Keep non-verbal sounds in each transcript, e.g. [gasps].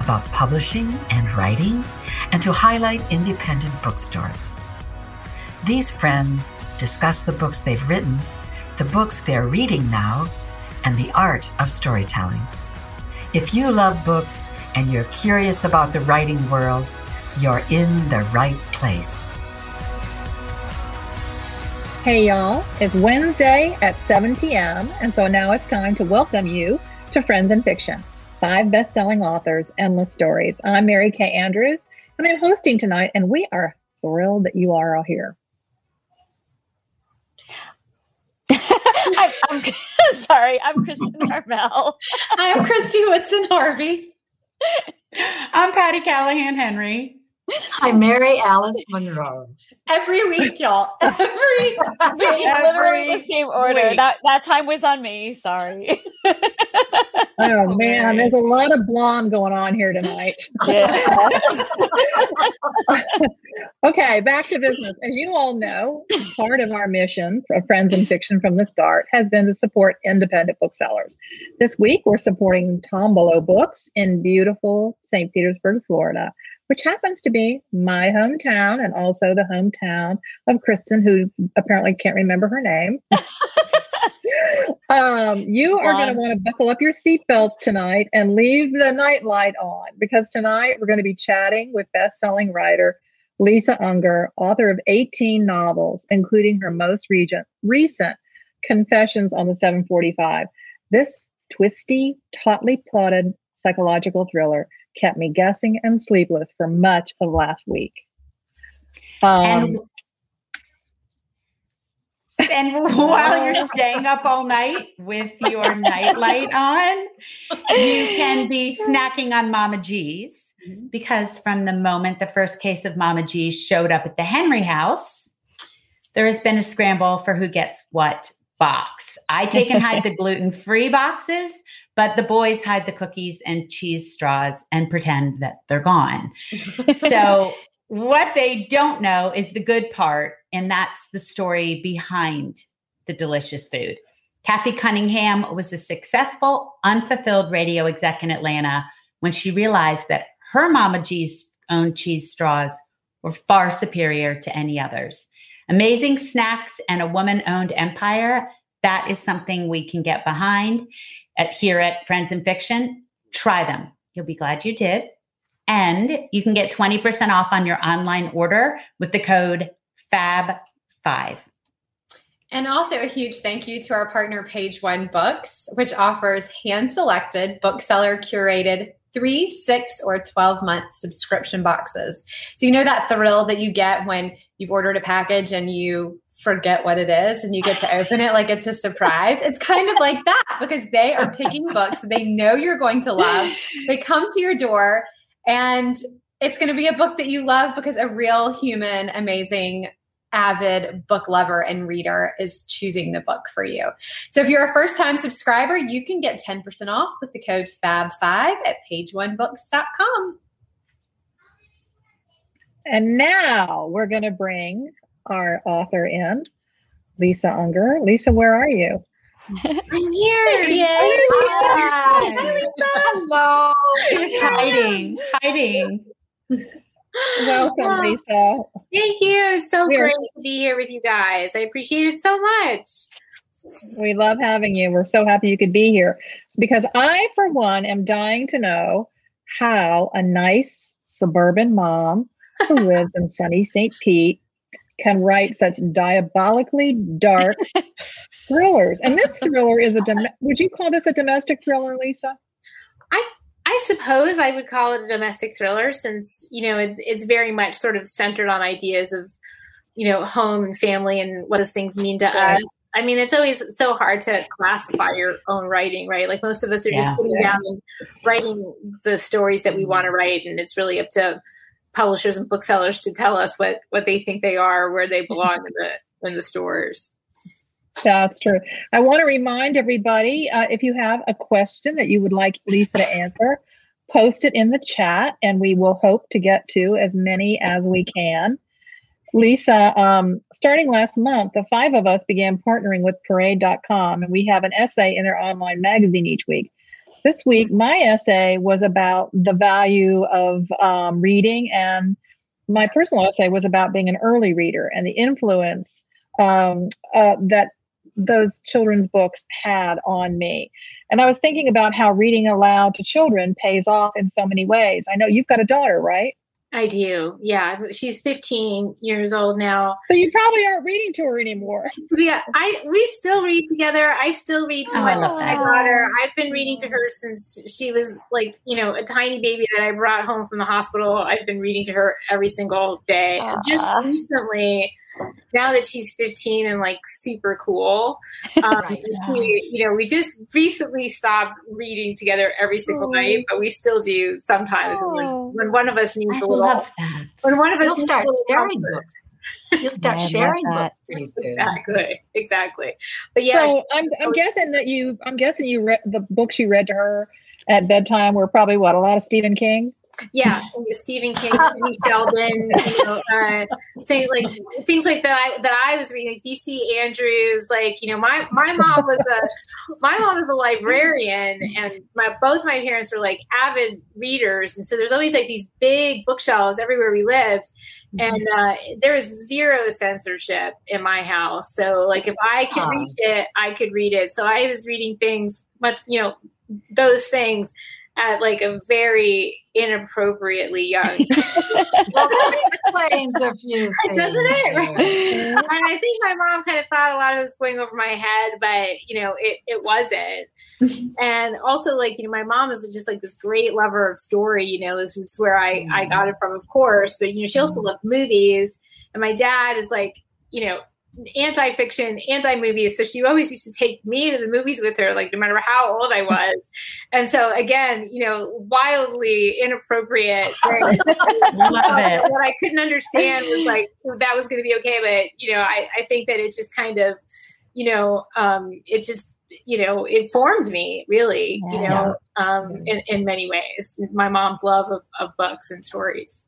about publishing and writing, and to highlight independent bookstores. These friends discuss the books they've written, the books they're reading now, and the art of storytelling. If you love books and you're curious about the writing world, you're in the right place. Hey, y'all. It's Wednesday at 7 p.m. And so now it's time to welcome you to Friends and Fiction five best selling authors, endless stories. I'm Mary Kay Andrews, and I'm hosting tonight, and we are thrilled that you are all here. [laughs] I'm, I'm [laughs] sorry, I'm Kristen [laughs] Harmel. I'm Christy Woodson Harvey. I'm Patty Callahan Henry. I'm Mary Alice Monroe. Every week, y'all. [laughs] Every week. Literally the same order. week. That that time was on me. Sorry. [laughs] Oh, man, there's a lot of blonde going on here tonight. Yeah. [laughs] okay, back to business. As you all know, part of our mission for Friends and Fiction from the start has been to support independent booksellers. This week, we're supporting Tombolo Books in beautiful St. Petersburg, Florida, which happens to be my hometown and also the hometown of Kristen, who apparently can't remember her name. [laughs] um, you are going to want to buckle up your seatbelts tonight and leave the nightlight on because tonight we're going to be chatting with best-selling writer Lisa Unger, author of 18 novels, including her most recent, recent Confessions on the 745. This twisty, tautly plotted psychological thriller kept me guessing and sleepless for much of last week. Um, And and [laughs] while you're staying up all night with your nightlight on, you can be snacking on Mama G's because from the moment the first case of Mama G's showed up at the Henry house, there has been a scramble for who gets what box. I take and hide the [laughs] gluten-free boxes, but the boys hide the cookies and cheese straws and pretend that they're gone. So what they don't know is the good part, and that's the story behind the delicious food. Kathy Cunningham was a successful, unfulfilled radio exec in Atlanta when she realized that her Mama G's own cheese straws were far superior to any others. Amazing snacks and a woman owned empire. That is something we can get behind at here at Friends and Fiction. Try them. You'll be glad you did. And you can get 20% off on your online order with the code FAB5. And also a huge thank you to our partner, Page One Books, which offers hand selected, bookseller curated three, six, or 12 month subscription boxes. So, you know that thrill that you get when you've ordered a package and you forget what it is and you get to open it like it's a surprise. It's kind of like that because they are picking books they know you're going to love. They come to your door and it's going to be a book that you love because a real human, amazing, avid book lover and reader is choosing the book for you. So if you're a first time subscriber, you can get 10% off with the code FAB5 at pageonebooks.com. And now we're going to bring our author in, Lisa Unger. Lisa, where are you? [laughs] I'm here. she is. Hello. She was hiding, hiding. Welcome, Lisa. Thank you. It's so We great to be here with you guys. I appreciate it so much. We love having you. We're so happy you could be here because I, for one, am dying to know how a nice suburban mom who [laughs] lives in sunny St. Pete can write such diabolically dark [laughs] thrillers. And this thriller is a, dom- would you call this a domestic thriller, Lisa? I suppose I would call it a domestic thriller since, you know, it's, it's very much sort of centered on ideas of, you know, home and family and what those things mean to us. I mean, it's always so hard to classify your own writing, right? Like most of us are Yeah. just sitting down and writing the stories that we mm-hmm. want to write, and it's really up to publishers and booksellers to tell us what what they think they are, where they belong in the in the stores. That's true. I want to remind everybody uh, if you have a question that you would like Lisa to answer, post it in the chat and we will hope to get to as many as we can. Lisa, um, starting last month, the five of us began partnering with parade.com and we have an essay in their online magazine each week. This week, my essay was about the value of um, reading, and my personal essay was about being an early reader and the influence um, uh, that those children's books had on me. And I was thinking about how reading aloud to children pays off in so many ways. I know you've got a daughter, right? I do. Yeah, she's 15 years old now. So you probably aren't reading to her anymore. [laughs] Yeah, I we still read together. I still read to Oh, my, I love my daughter. I've been reading to her since she was like, you know, a tiny baby that I brought home from the hospital. I've been reading to her every single day. And Just recently, now that she's 15 and like super cool, [laughs] um, Right. we, you know, we just recently stopped reading together every single Oh. night, but we still do sometimes Oh. when, when one of us needs I a little. love that. When one of us You'll needs start a little sharing comfort. books. [laughs] You'll start I sharing books [laughs] pretty soon. Exactly, exactly. But yeah, so I'm, I'm guessing that you, I'm guessing you read the books you read to her at bedtime were probably what a lot of Stephen King. Yeah, Stephen King, Sidney Sheldon, you know, [laughs] uh, things like things like that. I, that I was reading, like V.C. Andrews. Like, you know, my my mom was a my mom was a librarian, and my both my parents were like avid readers, and so there's always like these big bookshelves everywhere we lived, and uh, there was zero censorship in my house. So, like, if I could reach it, I could read it. So I was reading things much, you know, those things at like a very inappropriately young. [laughs] Well, that explains a few things. [laughs] Doesn't it? there. and I think my mom kind of thought a lot of it was going over my head, but you know, it, it wasn't. [laughs] and also like, you know, my mom is just like this great lover of story, you know, this is where I, I mm-hmm. got it from, of course, but you know, she also mm-hmm. loved movies. And my dad is like, you know, anti-fiction, anti-movies. So she always used to take me to the movies with her, like no matter how old I was. [laughs] and so again, you know, wildly inappropriate. things. [laughs] Love it. what I couldn't understand was like that was going to be okay, but you know, I, I think that it just kind of, you know, um, it just, you know, it formed me really, you know, um, in, in many ways. My mom's love of, of books and stories.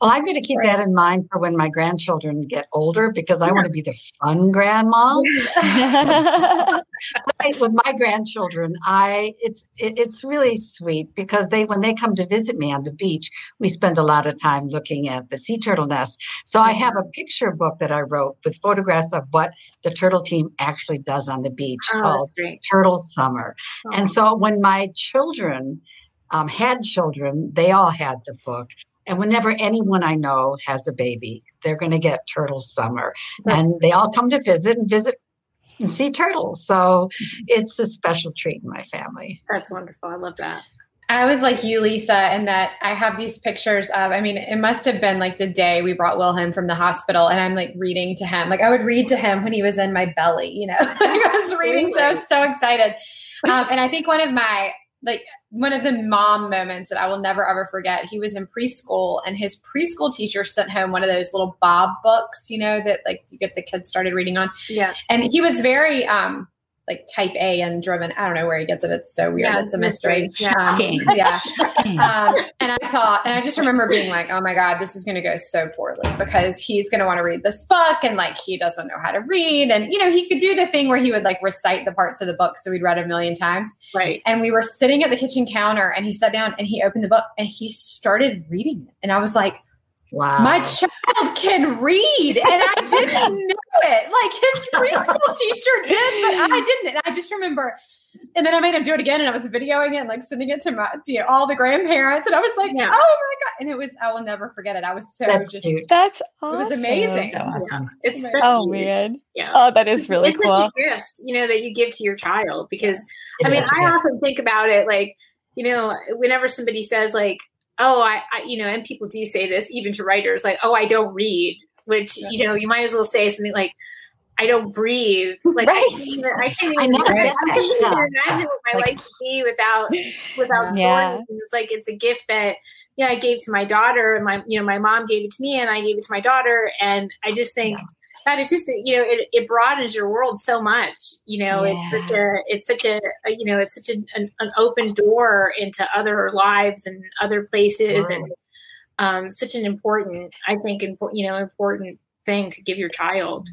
Well, I'm going to keep that in mind for when my grandchildren get older because I want to be the fun grandma. [laughs] [laughs] With my grandchildren, I it's it, it's really sweet because they when they come to visit me on the beach, we spend a lot of time looking at the sea turtle nest. So I have a picture book that I wrote with photographs of what the turtle team actually does on the beach Oh, called. Turtle Summer. Oh. And so when my children um, had children, they all had the book. And whenever anyone I know has a baby, they're going to get Turtle Summer. That's- and they all come to visit and visit and see turtles. So it's a special treat in my family. That's wonderful. I love that. I was like you, Lisa, in that I have these pictures of, I mean, it must have been like the day we brought Will home from the hospital, and I'm like reading to him. Like I would read to him when he was in my belly, you know, like [laughs] I was reading to, I was so excited. Um, and I think one of my, like, one of the mom moments that I will never ever forget, he was in preschool, and his preschool teacher sent home one of those little Bob books, you know, that like you get the kids started reading on Yeah. and he was very um like type A and driven. I don't know where he gets it. It's so weird. Yeah, it's a mystery. mystery. Yeah. Um, [laughs] yeah. Shocking. Um, and I thought, and I just remember being like, oh my God, this is going to go so poorly because he's going to want to read this book and like he doesn't know how to read. And, you know, he could do the thing where he would like recite the parts of the book. So we'd read a million times. Right. And we were sitting at the kitchen counter and he sat down and he opened the book and he started reading it. And I was like, Wow. my child can read and i didn't [laughs] know it like his preschool teacher did but i [laughs] didn't and i just remember and then i made him do it again and i was videoing it and like sending it to my to all the grandparents and i was like Yeah. oh my god and it was i will never forget it i was so That's just cute. That's it was amazing so awesome. It's that's Oh huge. man. Yeah. Oh, that is really it's cool. such a gift, you know, that you give to your child because I It mean, is, I often think about it like, you know, whenever somebody says like, oh, I, I, you know, and people do say this even to writers, like, oh, I don't read, which, Yeah. you know, you might as well say something like, I don't breathe. [laughs] Like Right. I can't even, I can't I even, I can't even Yeah. imagine what my Like- life would be without without Yeah. stories. And it's like it's a gift that yeah, I gave to my daughter and my you know, my mom gave it to me and I gave it to my daughter. And I just think that it just you know, it, it broadens your world so much. You know, it's such a it's such a, a you know, it's such a, an, an open door into other lives and other places Right. and um such an important I think important you know, important thing to give your child.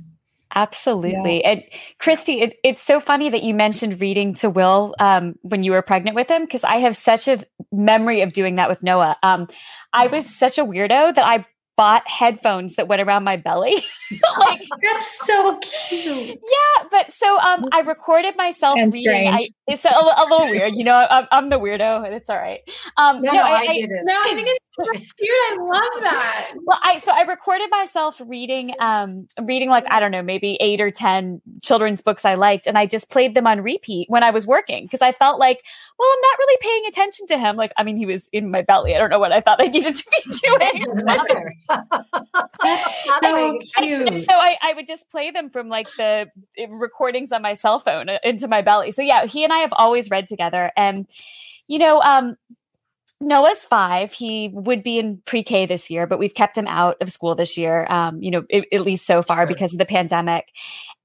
Absolutely. And Christy, it, it's so funny that you mentioned reading to Will um, when you were pregnant with him, because I have such a memory of doing that with Noah. Um, I was such a weirdo that I bought headphones that went around my belly. [laughs] like, [laughs] That's so cute. yeah, but so um, I recorded myself And reading. I, it's a, a little weird, you know. I'm, I'm the weirdo. It's all right. Um, No, no, I, did it. No, I think it's cute. I love that. well i so i recorded myself reading um reading like i don't know maybe eight or ten children's books i liked and i just played them on repeat when i was working because i felt like well i'm not really paying attention to him like i mean he was in my belly i don't know what i thought i needed to be [laughs] doing mother. [laughs] So cute. so I, I would just play them from like the uh, recordings on my cell phone uh, into my belly. So yeah, he and I have always read together. And you know, um, Noah's five. He would be in pre-K this year, but we've kept him out of school this year. Um, you know, at least so far Sure. because of the pandemic.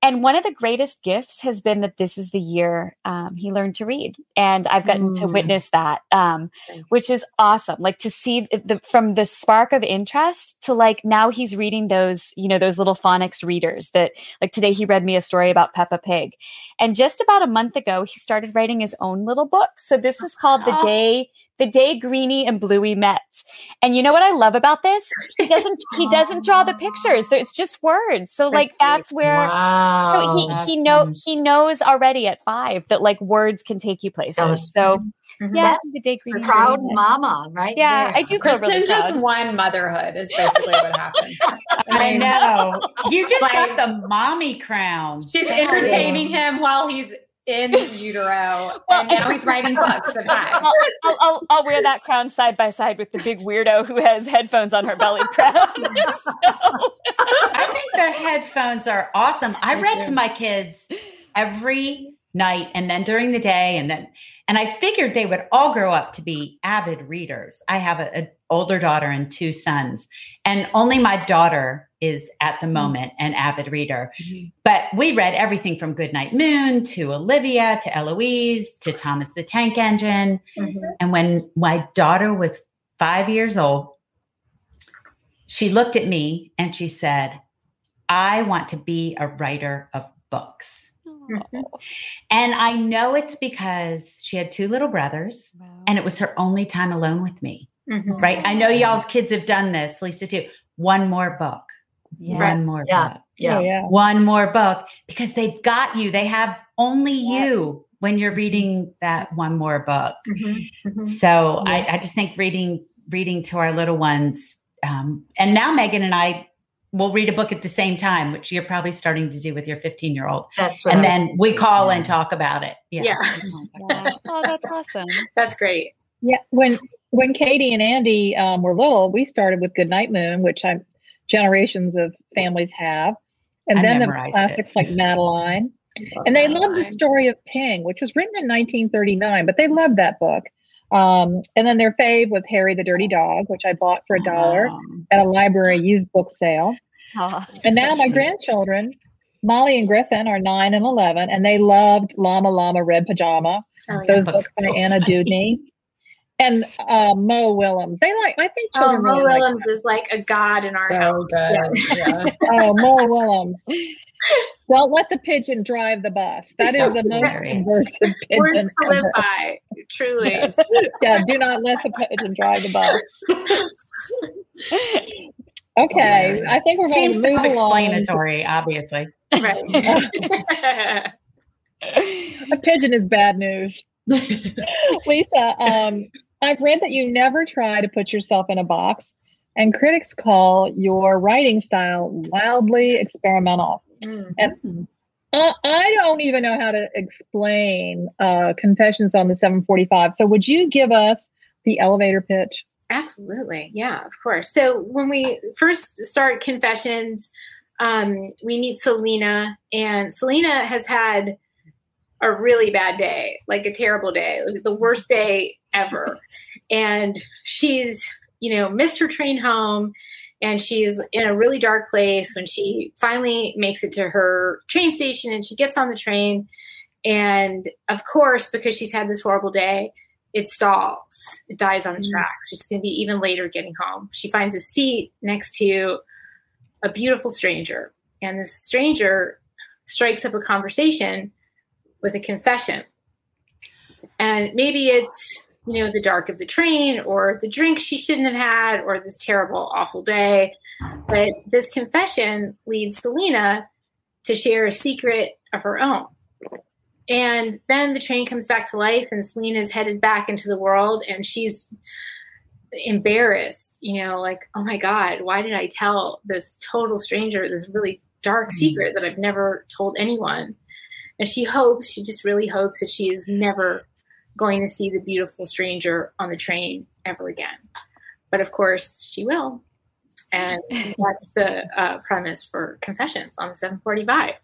And one of the greatest gifts has been that this is the year um, he learned to read, and I've gotten to Mm. witness that. Um, which is awesome like to see the, from the spark of interest to like now he's reading those you know those little phonics readers that like today he read me a story about peppa pig and just about a month ago he started writing his own little book so this is called the Oh. day the day Greeny and bluey met and you know what i love about this he doesn't he doesn't draw the pictures it's just words so [laughs] like that's where Wow. So he he know fun. he knows already at five that like words can take you places Yes. so Mhm. yeah That's the day The proud Bluey mama, right? Yeah, there. I do feel Kristen really just proud. won motherhood is basically what happened. [laughs] I know. You just Like- got the mommy crown. She's entertaining him while he's in utero, [laughs] Well, and now he's writing books at five. I'll, I'll, I'll, I'll wear that crown side by side with the big weirdo who has headphones on her belly crown. So- [laughs] I think the headphones are awesome. I Me read too. to my kids every night and then during the day and then and I figured they would all grow up to be avid readers. I have an older daughter and two sons and only my daughter is at the moment an avid reader. But we read everything from Goodnight Moon to Olivia to Eloise to Thomas the Tank Engine. Mhm. And when my daughter was five years old, she looked at me and she said, I want to be a writer of books. Mhm. And I know it's because she had two little brothers and it was her only time alone with me, Mhm. right? I know y'all's kids have done this, Lisa, too. One more book, Yeah. one more Yeah. book, Yeah. Oh, yeah. one more book because they've got you. They have only Yeah. you when you're reading that one more book. Mhm. Mhm. So I, I just think reading reading to our little ones, um, and now Megan and I will read a book at the same time, which you're probably starting to do with your 15 year old, That's right. and I then we call Yeah. and talk about it. Yeah. Yeah. [laughs] Oh, that's awesome. [laughs] That's great. Yeah, when when Katie and Andy um, were little, we started with Goodnight Moon, which I'm generations of families have, and I then the classics it. like Madeline, and they loved the story of Ping, which was written in 1939, but they loved that book. Um, and then their fave was Harry the Dirty Dog, which I bought for a dollar at a library used book sale. Oh, And now my Cute. grandchildren, Molly and Griffin, are nine and 11, and they loved Llama Llama Red Pajama Oh, those books was by so Anna Dewdney. And uh, Mo Willems. They like, I think Oh, children Mo really like Willems is like a god in our house. So good. Yeah. Oh, Mo Willems. [laughs] Don't let the pigeon drive the bus. That is the most hilarious. subversive pigeon. Words to live ever. by, truly. Yeah, do not let the pigeon drive the bus. Okay, I think we're going Seems to move along. self-explanatory, obviously. right. [laughs] A pigeon is bad news. Lisa, um, I've read that you never try to put yourself in a box, and critics call your writing style wildly experimental. Mm. And uh, I don't even know how to explain uh, Confessions on the 745. So, would you give us the elevator pitch? Absolutely. Yeah, of course. So when we first start Confessions, um, we meet Selena, and Selena has had a really bad day, like a terrible day, like the worst day ever. [laughs] And she's, you know, missed her train home and she's in a really dark place when she finally makes it to her train station and she gets on the train. And of course, because she's had this horrible day, it stalls. It dies on the mm. tracks. She's going to be even later getting home. She finds a seat next to a beautiful stranger. And this stranger strikes up a conversation with a confession. And maybe it's, you know, the dark of the train or the drink she shouldn't have had or this terrible, awful day. But this confession leads Selena to share a secret of her own. And then the train comes back to life, and Selena is headed back into the world, and she's embarrassed, you know, like, oh my God, why did I tell this total stranger this really dark mm-hmm. secret that I've never told anyone? And she hopes, she just really hopes that she is never going to see the beautiful stranger on the train ever again. But of course, she will. And [laughs] that's the uh, premise for Confessions on 745.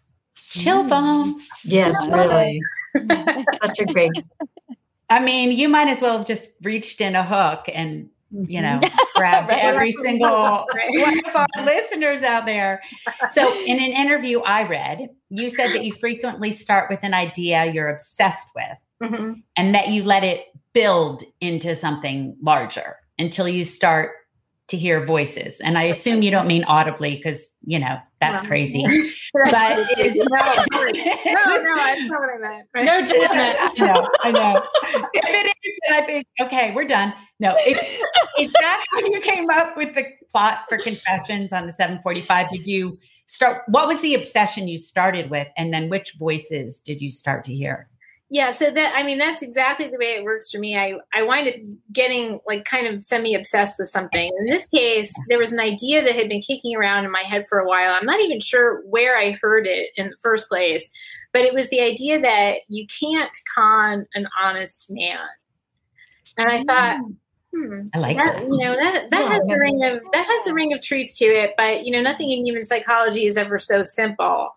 Chill mm. bumps. Yes, really. [laughs] Such a great. [laughs] I mean, you might as well have just reached in a hook and you know, grabbed every single one of our listeners out there. So, in an interview I read, you said that you frequently start with an idea you're obsessed with mm-hmm. and that you let it build into something larger until you start to hear voices. And I assume you don't mean audibly because, you know, that's no. crazy. [laughs] but is, no, no, no, that's not what I meant. Right? No judgment. I know, I know. If it is, then I think, okay, we're done. No, it, is that how you came up with the plot for Confessions on the 745? Did you start, what was the obsession you started with? And then which voices did you start to hear? Yeah so that i mean that's exactly the way it works for me. I i wind up getting like kind of semi obsessed with something. In this case there was an idea that had been kicking around in my head for a while. I'm not even sure where i heard it in the first place but it was the idea that you can't con an honest man. And i thought hmm, I like that, that. You know that that yeah, has the ring of that has the ring of truth to it, but you know nothing in human psychology is ever so simple.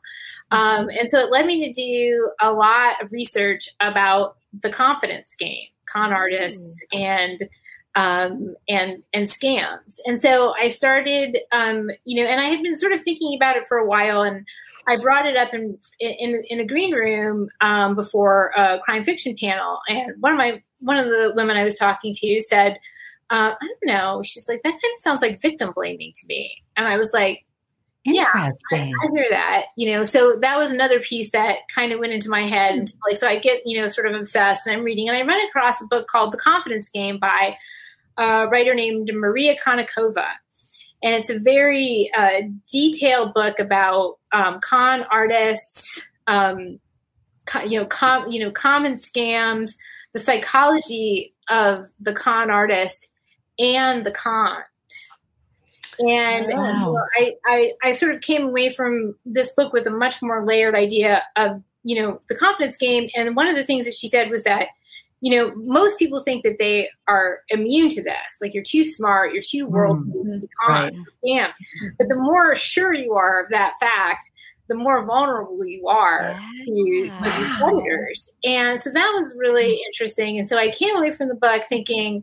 Um, and so it led me to do a lot of research about the confidence game, con artists, mm. and um, and and scams. And so I started, um, you know, and I had been sort of thinking about it for a while, and I brought it up in in, in a green room um, before a crime fiction panel, and one of my one of the women I was talking to said, uh, "I don't know." She's like, "That kind of sounds like victim blaming to me," and I was like, yeah, I, I, hear that. You know, so that was another piece that kind of went into my head. And like, so I get, you know, sort of obsessed and I'm reading and I run across a book called The Confidence Game by a writer named Maria Konnikova. And it's a very uh, detailed book about um, con artists, um, co- you know, com- you know, common scams, the psychology of the con artist and the con and wow. you know, I, I I sort of came away from this book with a much more layered idea of you know the confidence game. And one of the things that she said was that you know most people think that they are immune to this, like you're too smart, you're too worldly mm-hmm. to be right. scam. But the more sure you are of that fact, the more vulnerable you are yeah. to, to these predators. And so that was really interesting. And so I came away from the book thinking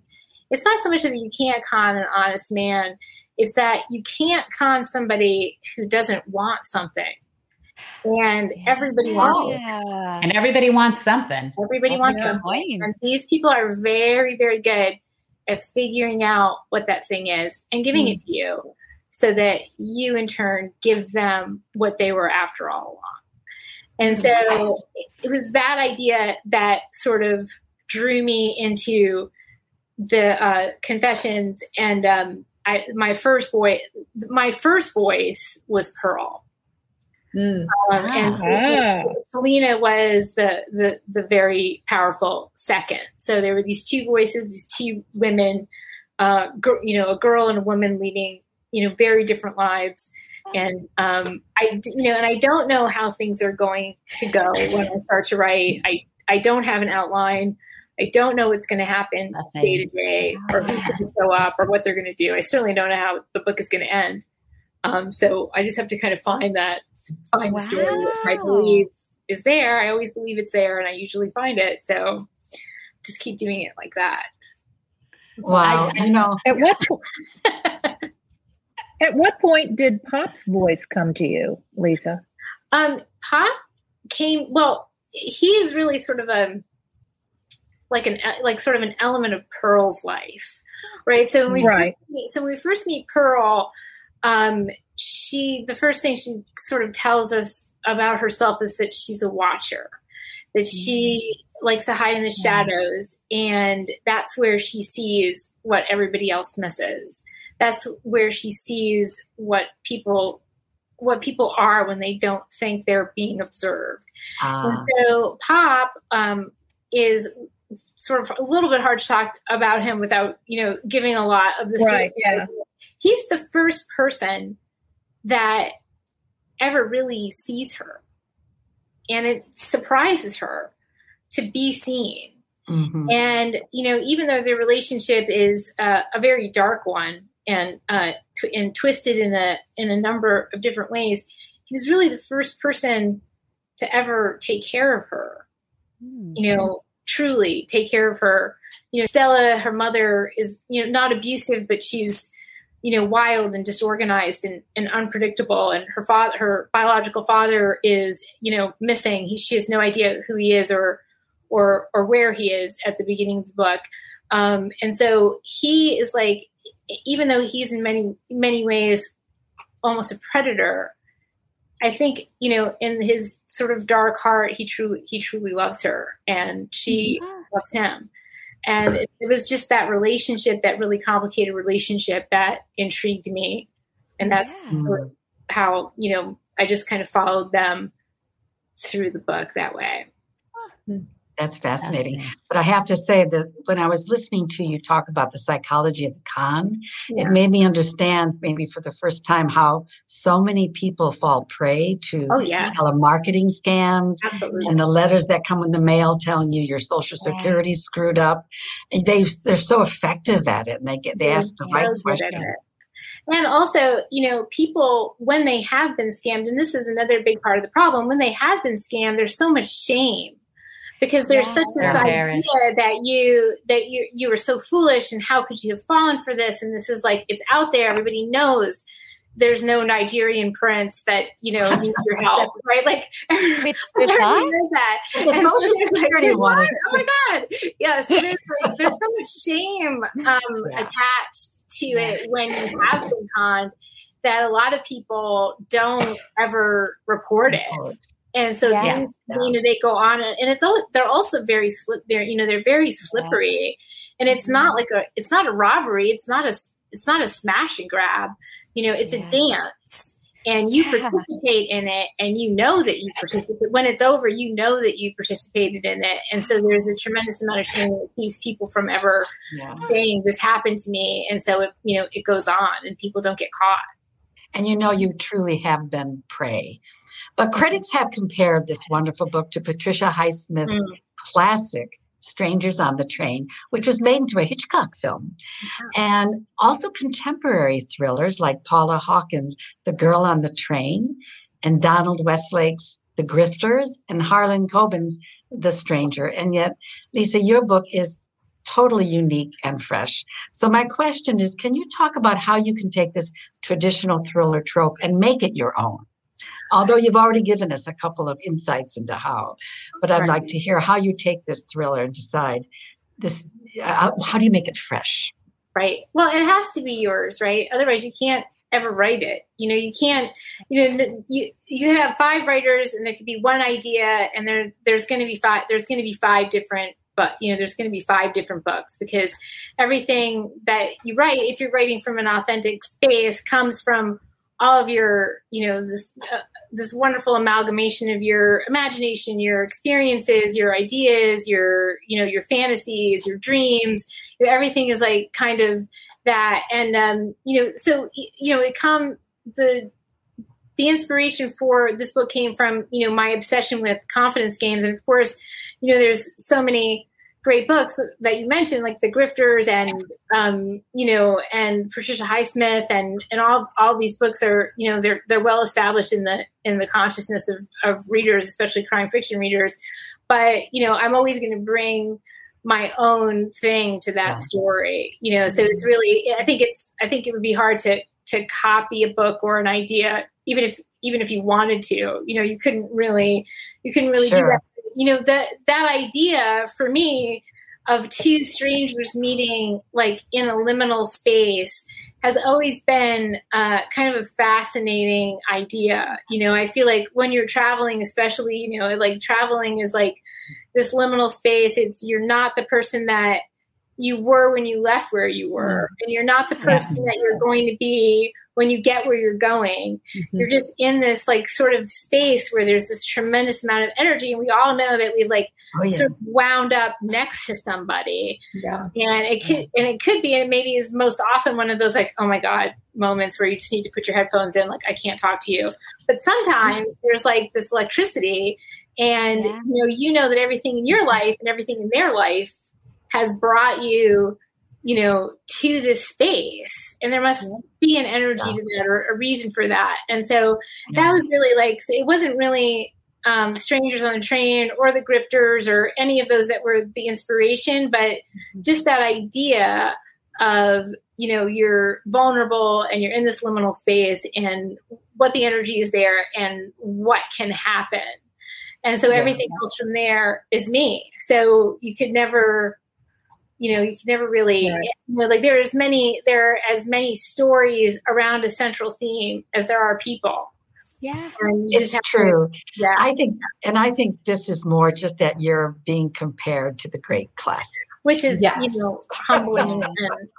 it's not so much that you can't con an honest man it's that you can't con somebody who doesn't want something. And yeah. everybody wants yeah. And everybody wants something. Everybody That's wants something. Point. And these people are very, very good at figuring out what that thing is and giving mm. it to you so that you in turn give them what they were after all along. And so it was that idea that sort of drew me into the uh, confessions and um, I, my first voice, my first voice was Pearl. Mm. Um, and ah. Selena was the, the the very powerful second. So there were these two voices, these two women, uh, gr- you know, a girl and a woman leading, you know, very different lives. And um, I, you know, and I don't know how things are going to go when I start to write. I I don't have an outline. I don't know what's going to happen day to day or who's going [sighs] to show up or what they're going to do. I certainly don't know how the book is going to end. Um, so I just have to kind of find that, find wow. the story that I believe is there. I always believe it's there, and I usually find it. So just keep doing it like that. Wow, I, you know, [laughs] at what [laughs] at what point did Pop's voice come to you, Lisa? Um, Pop came. Well, he is really sort of a like an like sort of an element of Pearl's life, right? So when we right. first meet, so when we first meet Pearl, um, she the first thing she sort of tells us about herself is that she's a watcher, that she mm-hmm. likes to hide in the shadows, and that's where she sees what everybody else misses. That's where she sees what people what people are when they don't think they're being observed. And ah. so Pop um, is sort of a little bit hard to talk about him without you know giving a lot of the right, yeah. He's the first person that ever really sees her, and it surprises her to be seen. Mm-hmm. And you know, even though their relationship is uh, a very dark one and uh, tw- and twisted in a in a number of different ways, he was really the first person to ever take care of her. Mm-hmm. You know, truly take care of her. You know, Stella, her mother, is you know not abusive, but she's you know wild and disorganized and, and unpredictable. And her father, her biological father, is you know missing. He she has no idea who he is or or or where he is at the beginning of the book. Um, and so he is like, even though he's in many many ways almost a predator, I think you know in his sort of dark heart, he truly he truly loves her, and she yeah. loves him. And it, it, was just that relationship, that really complicated relationship, that intrigued me, and that's yeah. sort of how you know I just kind of followed them through the book that way. Hmm. That's fascinating. fascinating. But I have to say that when I was listening to you talk about the psychology of the con, yeah. it made me understand maybe for the first time how so many people fall prey to oh, telemarketing scams Absolutely. and the letters that come in the mail telling you your social security is screwed up. They they're so effective at it and they get they ask the right questions. And also, you know, people when they have been scammed, and this is another big part of the problem, when they have been scammed, there's so much shame because there's yeah, such this idea that you that you you were so foolish and how could you have fallen for this and this is like it's out there everybody knows there's no Nigerian prince that you know needs your [laughs] help, right? Like [laughs] everybody knows that. [laughs] The social security one. Oh my god! Yeah, so there's like there's so much shame um, yeah. attached to yeah. it when you have been conned that a lot of people don't ever report it. And so these, you know, they go on and it's all, they're also very slip, they're, you know, they're very slippery. And it's not mm-hmm. like a, it's not a robbery. It's not a, it's not a smash and grab, you know, it's yeah. a dance. And you participate in it and you know that you participate. When it's over you know that you participated in it. And so there's a tremendous amount of shame that keeps people from ever yeah. saying this happened to me. And so it you know it goes on and people don't get caught. And you know you truly have been prey but critics have compared this wonderful book to Patricia Highsmith's mm. classic Strangers on the Train, which was made into a Hitchcock film. And also contemporary thrillers like Paula Hawkins' The Girl on the Train and Donald Westlake's The Grifters and Harlan Coben's The Stranger. And yet, Lisa, your book is totally unique and fresh. So my question is, can you talk about how you can take this traditional thriller trope and make it your own? Although you've already given us a couple of insights into how, but I'd right. like to hear how you take this thriller and decide this. Uh, how do you make it fresh? Right. Well, it has to be yours, right? Otherwise, you can't ever write it. You know, you can't. You know, you you have five writers, and there could be one idea, and there there's going to be five. There's going to be five different but you know there's going to be five different books because everything that you write if you're writing from an authentic space comes from all of your you know this uh, this wonderful amalgamation of your imagination your experiences your ideas your you know your fantasies your dreams everything is like kind of that. And um you know so you know it come the the inspiration for this book came from you know my obsession with confidence games. And of course you know there's so many great books that you mentioned, like The Grifters and um, you know, and Patricia Highsmith and and all all these books are you know they're they're well established in the in the consciousness of of readers, especially crime fiction readers. But you know, I'm always going to bring my own thing to that story. You know, so it's really I think it's I think it would be hard to to copy a book or an idea, even if even if you wanted to. You know, you couldn't really you couldn't really sure. do that you know that that idea for me of two strangers meeting like in a liminal space has always been uh, kind of a fascinating idea. You know, I feel like when you're traveling, especially, you know, like traveling is like this liminal space. It's you're not the person that you were when you left where you were, and you're not the person yeah. that you're going to be when you get where you're going. Mm-hmm. You're just in this like sort of space where there's this tremendous amount of energy. And we all know that we've like oh, yeah. sort of wound up next to somebody. Yeah. And it could and it could be, and it maybe is most often one of those like, oh my God, moments where you just need to put your headphones in, like I can't talk to you. But sometimes mm-hmm. there's like this electricity and yeah. you know, you know that everything in your life and everything in their life has brought you you know, to this space. And there must be an energy yeah. to that or a reason for that. And so yeah. that was really like, so it wasn't really um, Strangers on a Train or the Grifters or any of those that were the inspiration, but mm-hmm. just that idea of, you know, you're vulnerable and you're in this liminal space and what the energy is there and what can happen. And so everything else from there is me. So you could never you know you can never really right. you know like there is many there are as many stories around a central theme as there are people yeah it's true to, yeah i think and i think this is more just that you're being compared to the great classics which is yes. you know humbling and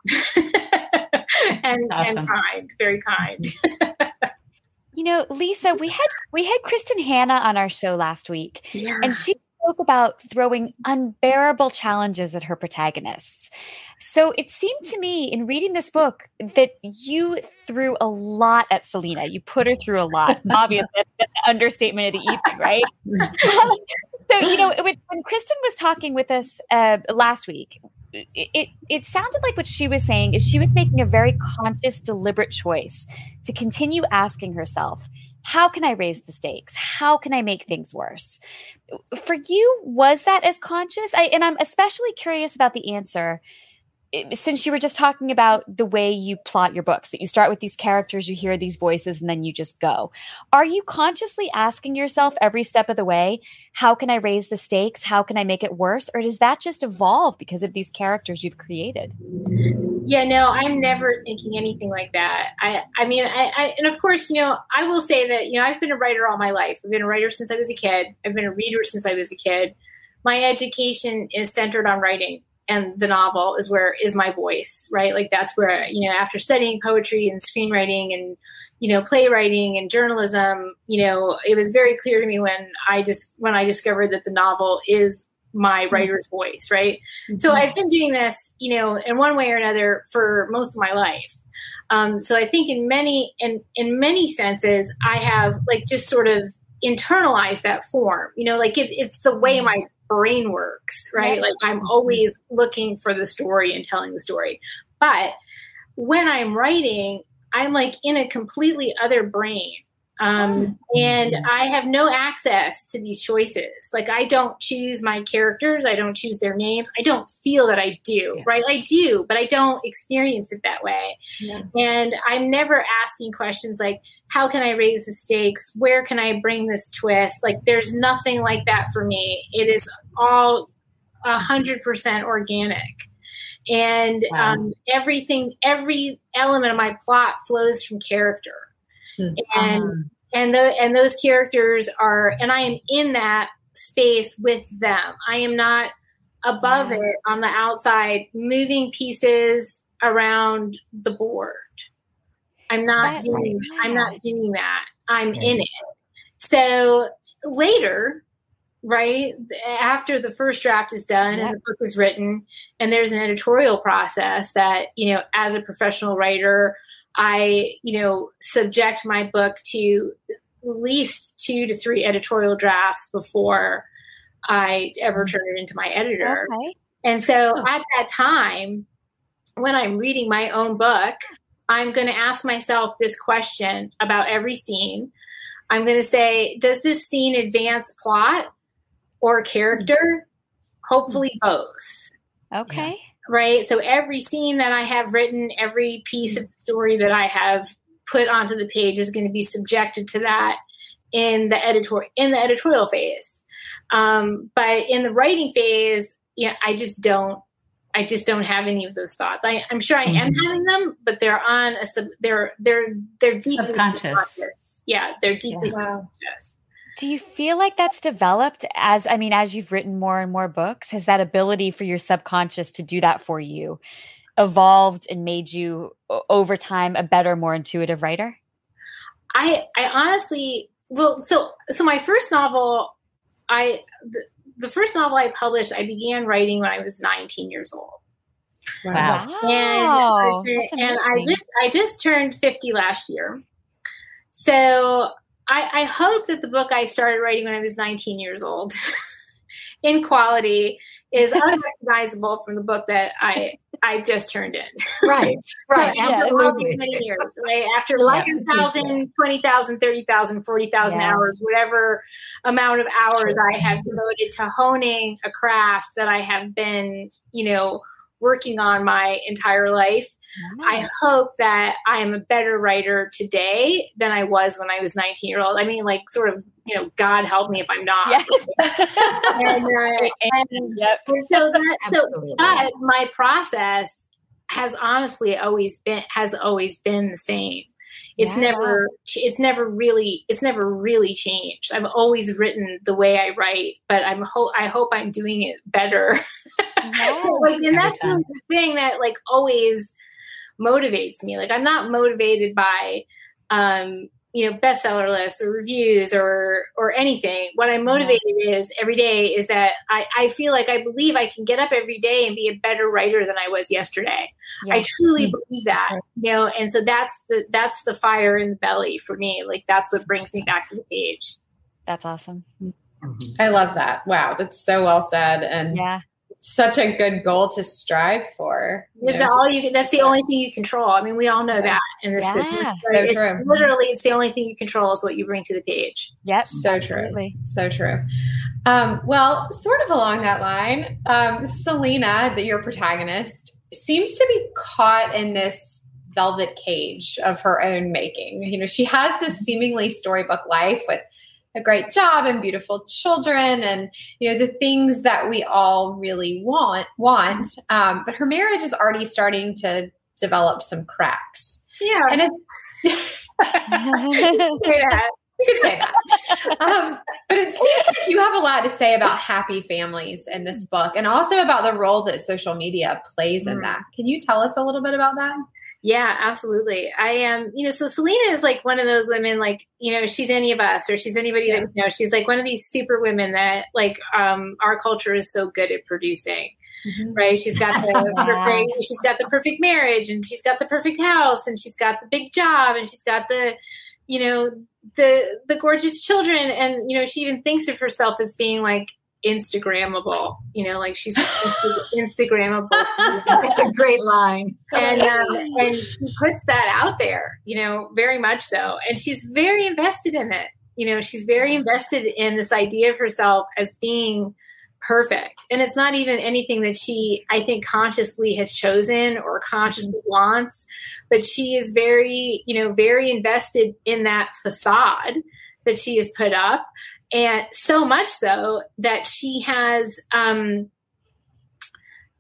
[laughs] and, awesome. and kind very kind mm-hmm. you know lisa we had we had kristin hannah on our show last week yeah. and she spoke about throwing unbearable challenges at her protagonists. So it seemed to me in reading this book that you threw a lot at Selena. You put her through a lot. [laughs] Obviously, that's an understatement of the evening, right? [laughs] so, you know, when Kristin was talking with us uh, last week, it, it, it sounded like what she was saying is she was making a very conscious, deliberate choice to continue asking herself, how can I raise the stakes? How can I make things worse? For you, was that as conscious? I, and I'm especially curious about the answer eh, since you were just talking about the way you plot your books, that you start with these characters, you hear these voices, and then you just go. Are you consciously asking yourself every step of the way, how can I raise the stakes? How can I make it worse? Or does that just evolve because of these characters you've created? Yeah, no, I'm never thinking anything like that. I, I mean, I, I, and of course, you know, I will say that, you know, I've been a writer all my life. I've been a writer since I was a kid. I've been a reader since I was a kid. My education is centered on writing and the novel is where is my voice right like that's where you know after studying poetry and screenwriting and you know playwriting and journalism you know it was very clear to me when i just when i discovered that the novel is my mm-hmm. writer's voice right mm-hmm. so i've been doing this you know in one way or another for most of my life um, so i think in many in in many senses i have like just sort of internalized that form you know like it, it's the way mm-hmm. my brain works, right? Like I'm always looking for the story and telling the story. But when I'm writing, I'm like in a completely other brain. Um, and I have no access to these choices. Like I don't choose my characters. I don't choose their names. I don't feel that I do, yeah. right? I do, but I don't experience it that way. Yeah. And I'm never asking questions like, how can I raise the stakes? Where can I bring this twist? Like there's nothing like that for me. It is all a hundred percent organic. And wow. um, everything, every element of my plot flows from character. And uh-huh. and the and those characters are and i am in that space with them. I am not above yeah. it on the outside moving pieces around the board. I'm not doing right? i'm not doing that. I'm in it. So later right after the first draft is done and the book is written and there's an editorial process that you know as a professional writer I, you know, subject my book to at least two to three editorial drafts before I ever mm-hmm. turn it into my editor. Okay. And so at that time, when I'm reading my own book, I'm going to ask myself this question about every scene. I'm going to say, does this scene advance plot or character? Mm-hmm. Hopefully both. Okay. Right. So every scene that I have written, every piece of the story that I have put onto the page is going to be subjected to that in the editorial in the editorial phase. Um, but in the writing phase, yeah, I just don't I just don't have any of those thoughts. I, am sure I am mm-hmm. having them, but they're on a sub, they're they're they're deeply subconscious. subconscious. Yeah, they're deeply yeah. subconscious. Do you feel like that's developed as I mean, as you've written more and more books, has that ability for your subconscious to do that for you evolved and made you over time a better, more intuitive writer? I I honestly well, so so my first novel, I the, the first novel I published, I began writing when I was 19 years old. Wow. And, and, and I just I just turned 50 last year. So I, I hope that the book I started writing when I was 19 years old [laughs] in quality is [laughs] unrecognizable from the book that I I just turned in. Right, [laughs] right, absolutely. All these many years, right? After 10,000, 20,000, 30,000, 40,000 yes. hours, whatever amount of hours I have devoted to honing a craft that I have been, you know, working on my entire life. Nice. I hope that I am a better writer today than I was when I was 19 year old. I mean, like, sort of, you know, God help me if I'm not. Yes. [laughs] and, uh, [laughs] and, yep. and, so that, so but my process has honestly always been has always been the same. It's yeah. never it's never really it's never really changed. I've always written the way I write, but I'm ho- I hope I'm doing it better. [laughs] Yes. like, and that's really the thing that like always motivates me. Like I'm not motivated by um, you know bestseller lists or reviews or or anything. What i'm motivated yeah. is every day is that I, I feel like i believe i can get up every day and be a better writer than i was yesterday. Yeah. i truly mm-hmm. believe that you know and so that's the that's the fire in the belly for me. Like that's what brings me back to the page. That's awesome. Mm-hmm. i love that. Wow. That's so well said. And yeah such a good goal to strive for. Is that all you? That's the only thing you control. I mean, we all know that in this yeah, business. So it's true. Literally, it's the only thing you control is what you bring to the page. Yep. So absolutely. true. So true. Um, well, sort of along that line, um, Selena, the, your protagonist, seems to be caught in this velvet cage of her own making. You know, she has this seemingly storybook life with a great job and beautiful children and you know the things that we all really want want. Um, but her marriage is already starting to develop some cracks. Yeah. And it [laughs] [laughs] you could say that. Um, but it seems like you have a lot to say about happy families in this book and also about the role that social media plays in mm. that. Can you tell us a little bit about that yeah, absolutely. I am, um, you know, so Selena is like one of those women, like, you know, she's any of us or she's anybody yeah. that, you know, she's like one of these super women that like um our culture is so good at producing. Mm-hmm. Right. She's got the [laughs] perfect she's got the perfect marriage and she's got the perfect house and she's got the big job and she's got the, you know, the the gorgeous children and you know, she even thinks of herself as being like Instagrammable. You know, like she's Instagrammable. [laughs] It's a great line. And um, and she puts that out there. You know, very much so. And she's very invested in it. You know, she's very invested in this idea of herself as being perfect. And it's not even anything that she, I think, consciously has chosen or consciously mm-hmm. wants, but she is very, you know, very invested in that facade that she has put up and so much so that she has um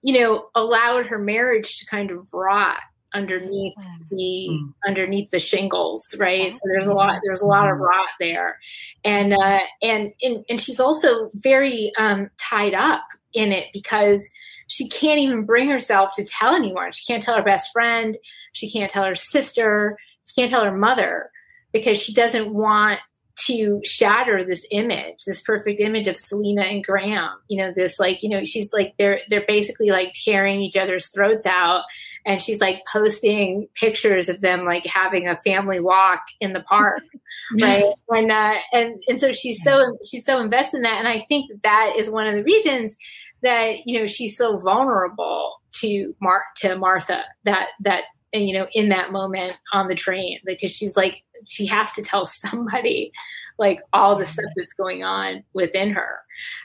you know allowed her marriage to kind of rot underneath the mm. underneath the shingles right? So there's a lot there's a lot of mm-hmm. rot there. And uh and and, and she's also very um tied up in it because she can't even bring herself to tell anyone. She can't tell her best friend. She can't tell her sister. She can't tell her mother because she doesn't want to shatter this image, this perfect image of Selena and Graham. You know, this like, you know, she's like they're they're basically like tearing each other's throats out and she's like posting pictures of them like having a family walk in the park. [laughs] right. And uh and and so she's so she's so invested in that. And I think that, that is one of the reasons that, you know, she's so vulnerable to Mar to Martha that that you know in that moment on the train because she's like she has to tell [laughs] somebody like all the stuff that's going on within her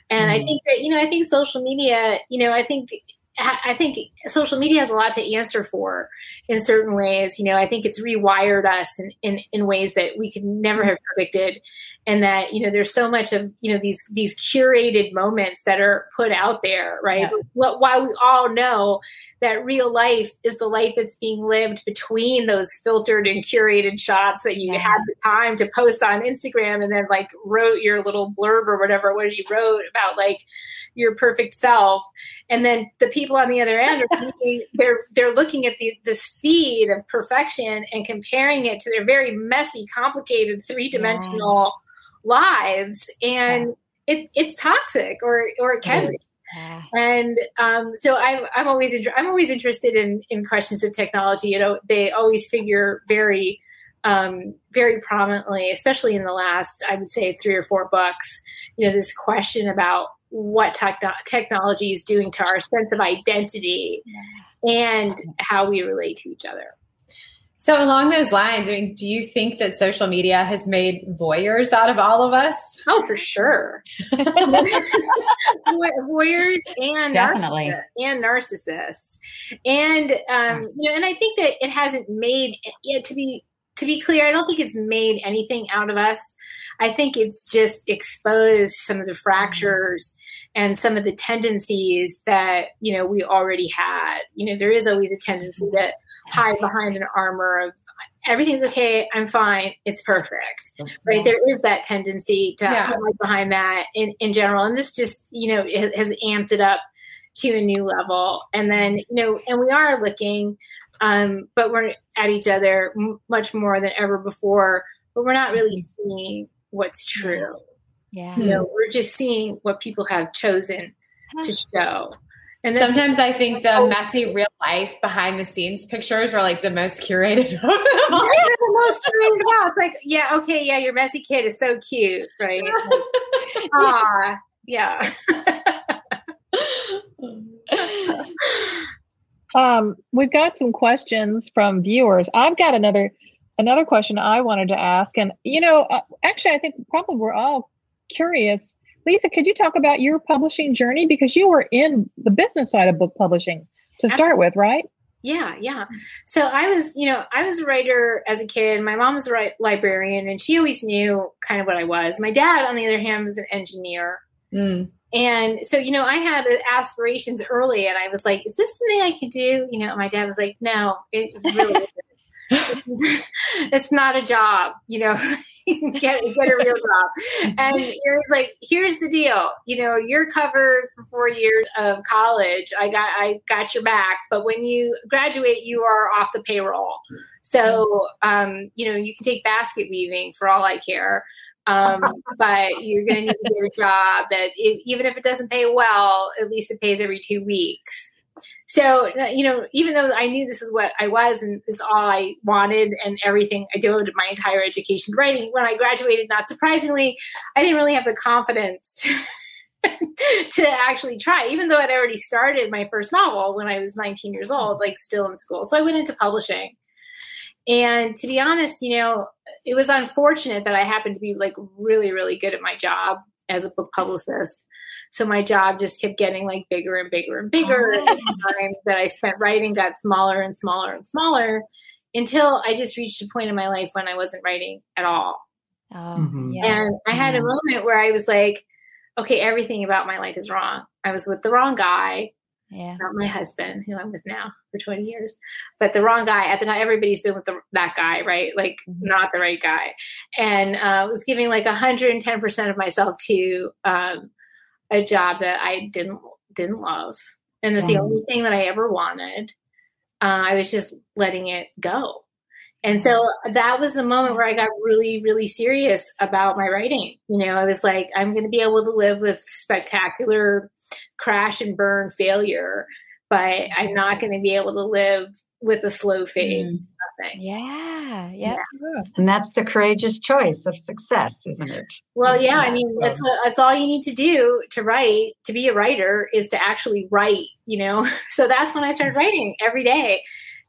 and mm. i think that you know i think social media you know i think I think social media has a lot to answer for in certain ways. You know, I think it's rewired us in, in, in ways that we could never have predicted. And that, you know, there's so much of, you know, these, these curated moments that are put out there, right? Yeah. While we all know that real life is the life that's being lived between those filtered and curated shots that you yeah. had the time to post on Instagram and then like wrote your little blurb or whatever it was you wrote about like, your perfect self and then the people on the other end are [laughs] thinking, they're they're looking at the, this feed of perfection and comparing it to their very messy complicated three-dimensional yes. lives and yeah. it, it's toxic or or it can be and um, so I'm, I'm always inter- I'm always interested in in questions of technology. You know, they always figure very um, very prominently, especially in the last I would say three or four books. You know, this question about what technology is doing to our sense of identity and how we relate to each other. So, along those lines, I mean, do you think that social media has made voyeurs out of all of us? Oh, for sure. [laughs] voyeurs and Definitely. narcissists, and narcissists, and um, you know, and I think that it hasn't made it to be to be clear. I don't think it's made anything out of us. I think it's just exposed some of the fractures and some of the tendencies that you know we already had. You know there is always a tendency to hide behind an armor of everything's okay i'm fine it's perfect. Right? There is that tendency to yeah. hide behind that in, in general and this just you know has amped it up to a new level. And then you know and we are looking um, but we're at each other m- much more than ever before but we're not really mm-hmm. seeing what's true yeah. You know, we're just seeing what people have chosen to show. And sometimes I think the messy real life behind the scenes pictures are like the most curated. [laughs] yeah, the most curated. Wow, it's like, yeah, okay, yeah, your messy kid is so cute, right? [laughs] Ah, yeah. [laughs] um, we've got some questions from viewers. I've got another another question I wanted to ask, and you know, uh, actually, I think probably we're all curious, Lisa, could you talk about your publishing journey? Because you were in the business side of book publishing to start with, right? Yeah, yeah. So I was, you know, I was a writer as a kid. My mom was a librarian, and she always knew kind of what I was. My dad, on the other hand, was an engineer. Mm. And so, you know, I had aspirations early, and I was like, "Is this something I could do?" You know, my dad was like, "No, it really [laughs] it's not a job, you know. [laughs] get get a real job. And it was like, here's the deal. You know, you're covered for four years of college. I got I got your back, but when you graduate, you are off the payroll. So um, you know, you can take basket weaving for all I care. Um, [laughs] but you're going to need to get a job that it, even if it doesn't pay well, at least it pays every two weeks. So, you know, even though I knew this is what I was and is all I wanted and everything, I devoted my entire education to writing. When I graduated, not surprisingly, I didn't really have the confidence to, [laughs] to actually try, even though I'd already started my first novel when I was 19 years old, like still in school. So I went into publishing. And to be honest, you know, it was unfortunate that I happened to be like really, really good at my job as a book publicist. So my job just kept getting like bigger and bigger and bigger. Oh. the time that I spent writing got smaller and smaller and smaller until I just reached a point in my life when I wasn't writing at all. Oh, mm-hmm. yeah. And I had yeah. a moment where I was like, okay, everything about my life is wrong. I was with the wrong guy. Yeah. Not my husband, who I'm with now for 20 years, but the wrong guy at the time. Everybody's been with the, that guy, right? Like, mm-hmm. not the right guy. And uh, was giving like 110% of myself to um, a job that I didn't didn't love, and that the only thing that I ever wanted, uh, I was just letting it go. And so that was the moment where I got really, really serious about my writing. You know, I was like, I'm going to be able to live with spectacular crash and burn failure, but I'm not going to be able to live with a slow fade. Mm. Yeah, yeah, yeah. And that's the courageous choice of success, isn't it? Well, yeah. I mean, that's what, that's all you need to do to write. To be a writer is to actually write. You know, [laughs] so that's when I started writing every day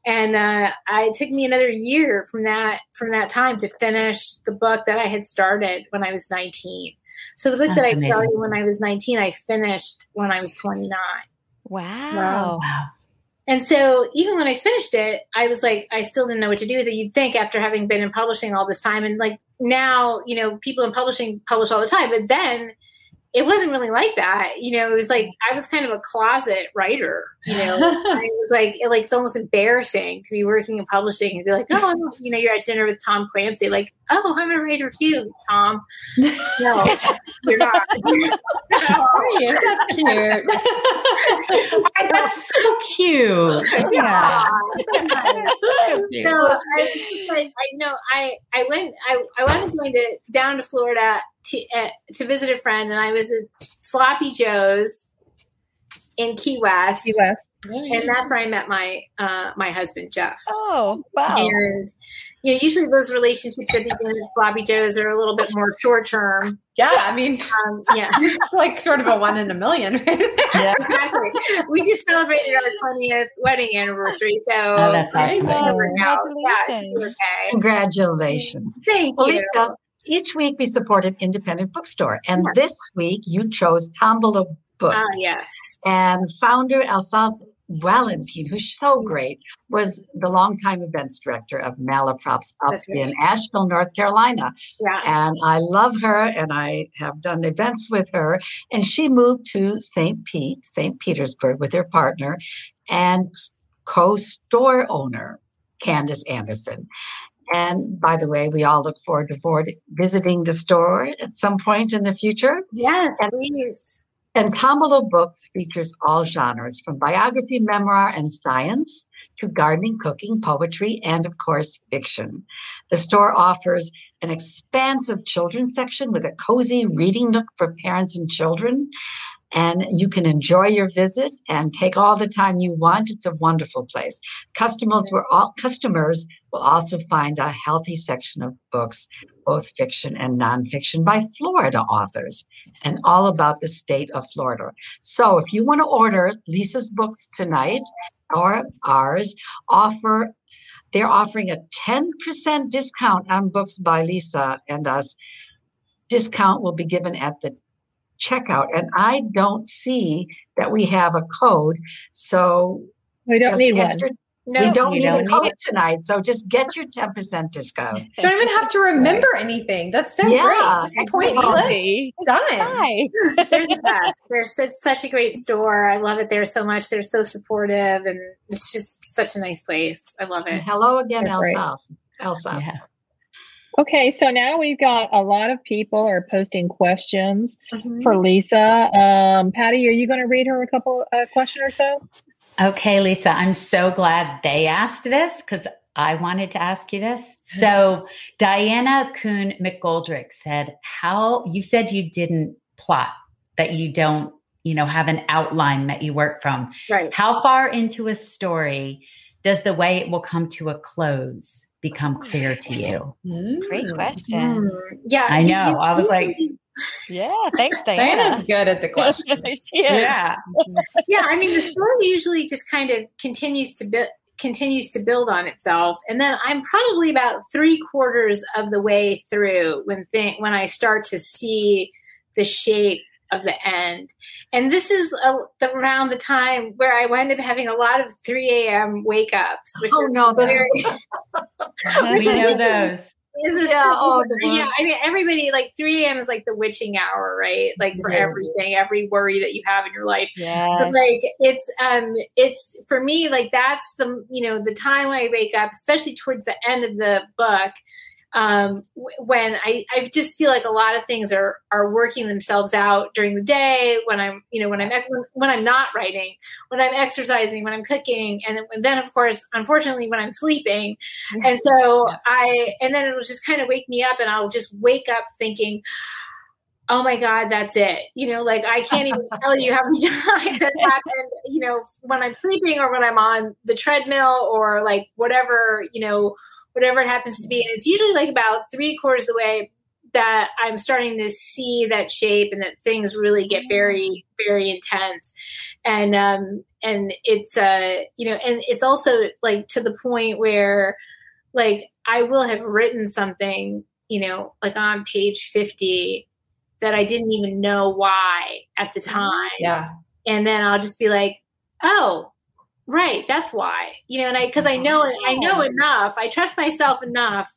and uh, I, it took me another year from that from that time to finish the book that I had started when I was 19. So the book That's that I amazing. started when I was 19, I finished when I was 29. Wow. Wow. And so even when I finished it, I was like, I still didn't know what to do with it. You'd think after having been in publishing all this time, and like now, you know, people in publishing publish all the time, but then it wasn't really like that. You know, it was like mm. I was kind of a closet writer. You know, [laughs] it was like it, like it's almost embarrassing to be working in publishing and be like, oh, you know, you're at dinner with Tom Clancy, like, oh, I'm a writer too, Tom. No, [laughs] you're not. [laughs] Are you? That's cute. That's so cute. Yeah. so, cute. so I was just like, I know, I I went, I I wanted going to down to Florida to uh, to visit a friend, and I was at Sloppy Joe's in Key West. Key West, and that's where I met my uh, my husband Jeff. Oh, wow! And you know, usually those relationships that begin at Sloppy Joe's are a little bit more short term. Yeah, I mean, um, yeah, [laughs] like sort of a one in a million. [laughs] Right? yeah, exactly. We just celebrated our twentieth wedding anniversary, so oh, that's awesome. Yeah, okay. Congratulations. Thank well, you. Lisa, each week we support an independent bookstore. And yeah. this week you chose Tombolo Books. Ah, yes. And founder Alsace Walentine, who's so great, was the longtime events director of Malaprops up right. in Asheville, North Carolina. Yeah. And I love her and I have done events with her. And she moved to St. Pete, St. Petersburg with her partner and co-store owner, Candace Anderson. And by the way, we all look forward to visiting the store at some point in the future. Yes, and, please. And Tombolo Books features all genres from biography, memoir, and science to gardening, cooking, poetry, and of course, fiction. The store offers an expansive children's section with a cozy reading nook for parents and children, and you can enjoy your visit and take all the time you want. It's a wonderful place. Customers will all customers will also find a healthy section of books, both fiction and nonfiction by Florida authors, and all about the state of Florida. So if you want to order Lisa's books tonight or ours, offer they're offering a 10% discount on books by Lisa and us. Discount will be given at the checkout. And I don't see that we have a code. So we don't need one. Your, no, we don't need don't a code tonight. So just get your 10% discount. [laughs] don't even have to remember right. anything. That's so yeah, great. Exactly. Done. [laughs] They're the best. They're it's such a great store. I love it there so much. They're so supportive and it's just such a nice place. I love it. And hello again, Elsa. Elsa. Yeah. Okay, so now we've got a lot of people are posting questions mm-hmm. for Lisa. Um, Patty, are you going to read her a couple uh, question or so? Okay, Lisa, I'm so glad they asked this because I wanted to ask you this. So Diana Kuhn McGoldrick said, "How you said you didn't plot that you don't, you know, have an outline that you work from. Right? How far into a story does the way it will come to a close?" Become clear to [laughs] you? Great question. Mm. Yeah, I know. You, I was like, yeah, thanks, [laughs] Diana. Diana's good at the [laughs] question. yeah, yeah. I mean, the story usually just kind of continues to build continues to build on itself and then i'm probably about three quarters of the way through when th- when i start to see the shape of the end. And this is a, the, around the time where I wind up having a lot of 3 a.m. wake ups. Which oh, no. Very, [laughs] we know those. Is yeah, oh, yeah, I mean, everybody like 3 a.m. is like the witching hour, right? Like for everything, every worry that you have in your life. Yeah. like it's um it's for me like that's the you know the time I wake up, especially towards the end of the book um, when I, I just feel like a lot of things are are working themselves out during the day when I'm you know when I'm when I'm not writing when I'm exercising when I'm cooking and then, and then of course unfortunately when I'm sleeping. And so I and then it'll just kind of wake me up and I'll just wake up thinking oh my god that's it. You know like i can't even [laughs] tell you how many times that's happened you know when i'm sleeping or when i'm on the treadmill or like whatever you know whatever it happens to be. And it's usually like about three quarters of the way that I'm starting to see that shape and that things really get very, very intense. And um and it's uh you know, and it's also like to the point where like I will have written something, you know, like on page 50 that I didn't even know why at the time. Yeah. And then I'll just be like, oh, right that's why you know and i because i know i know enough i trust myself enough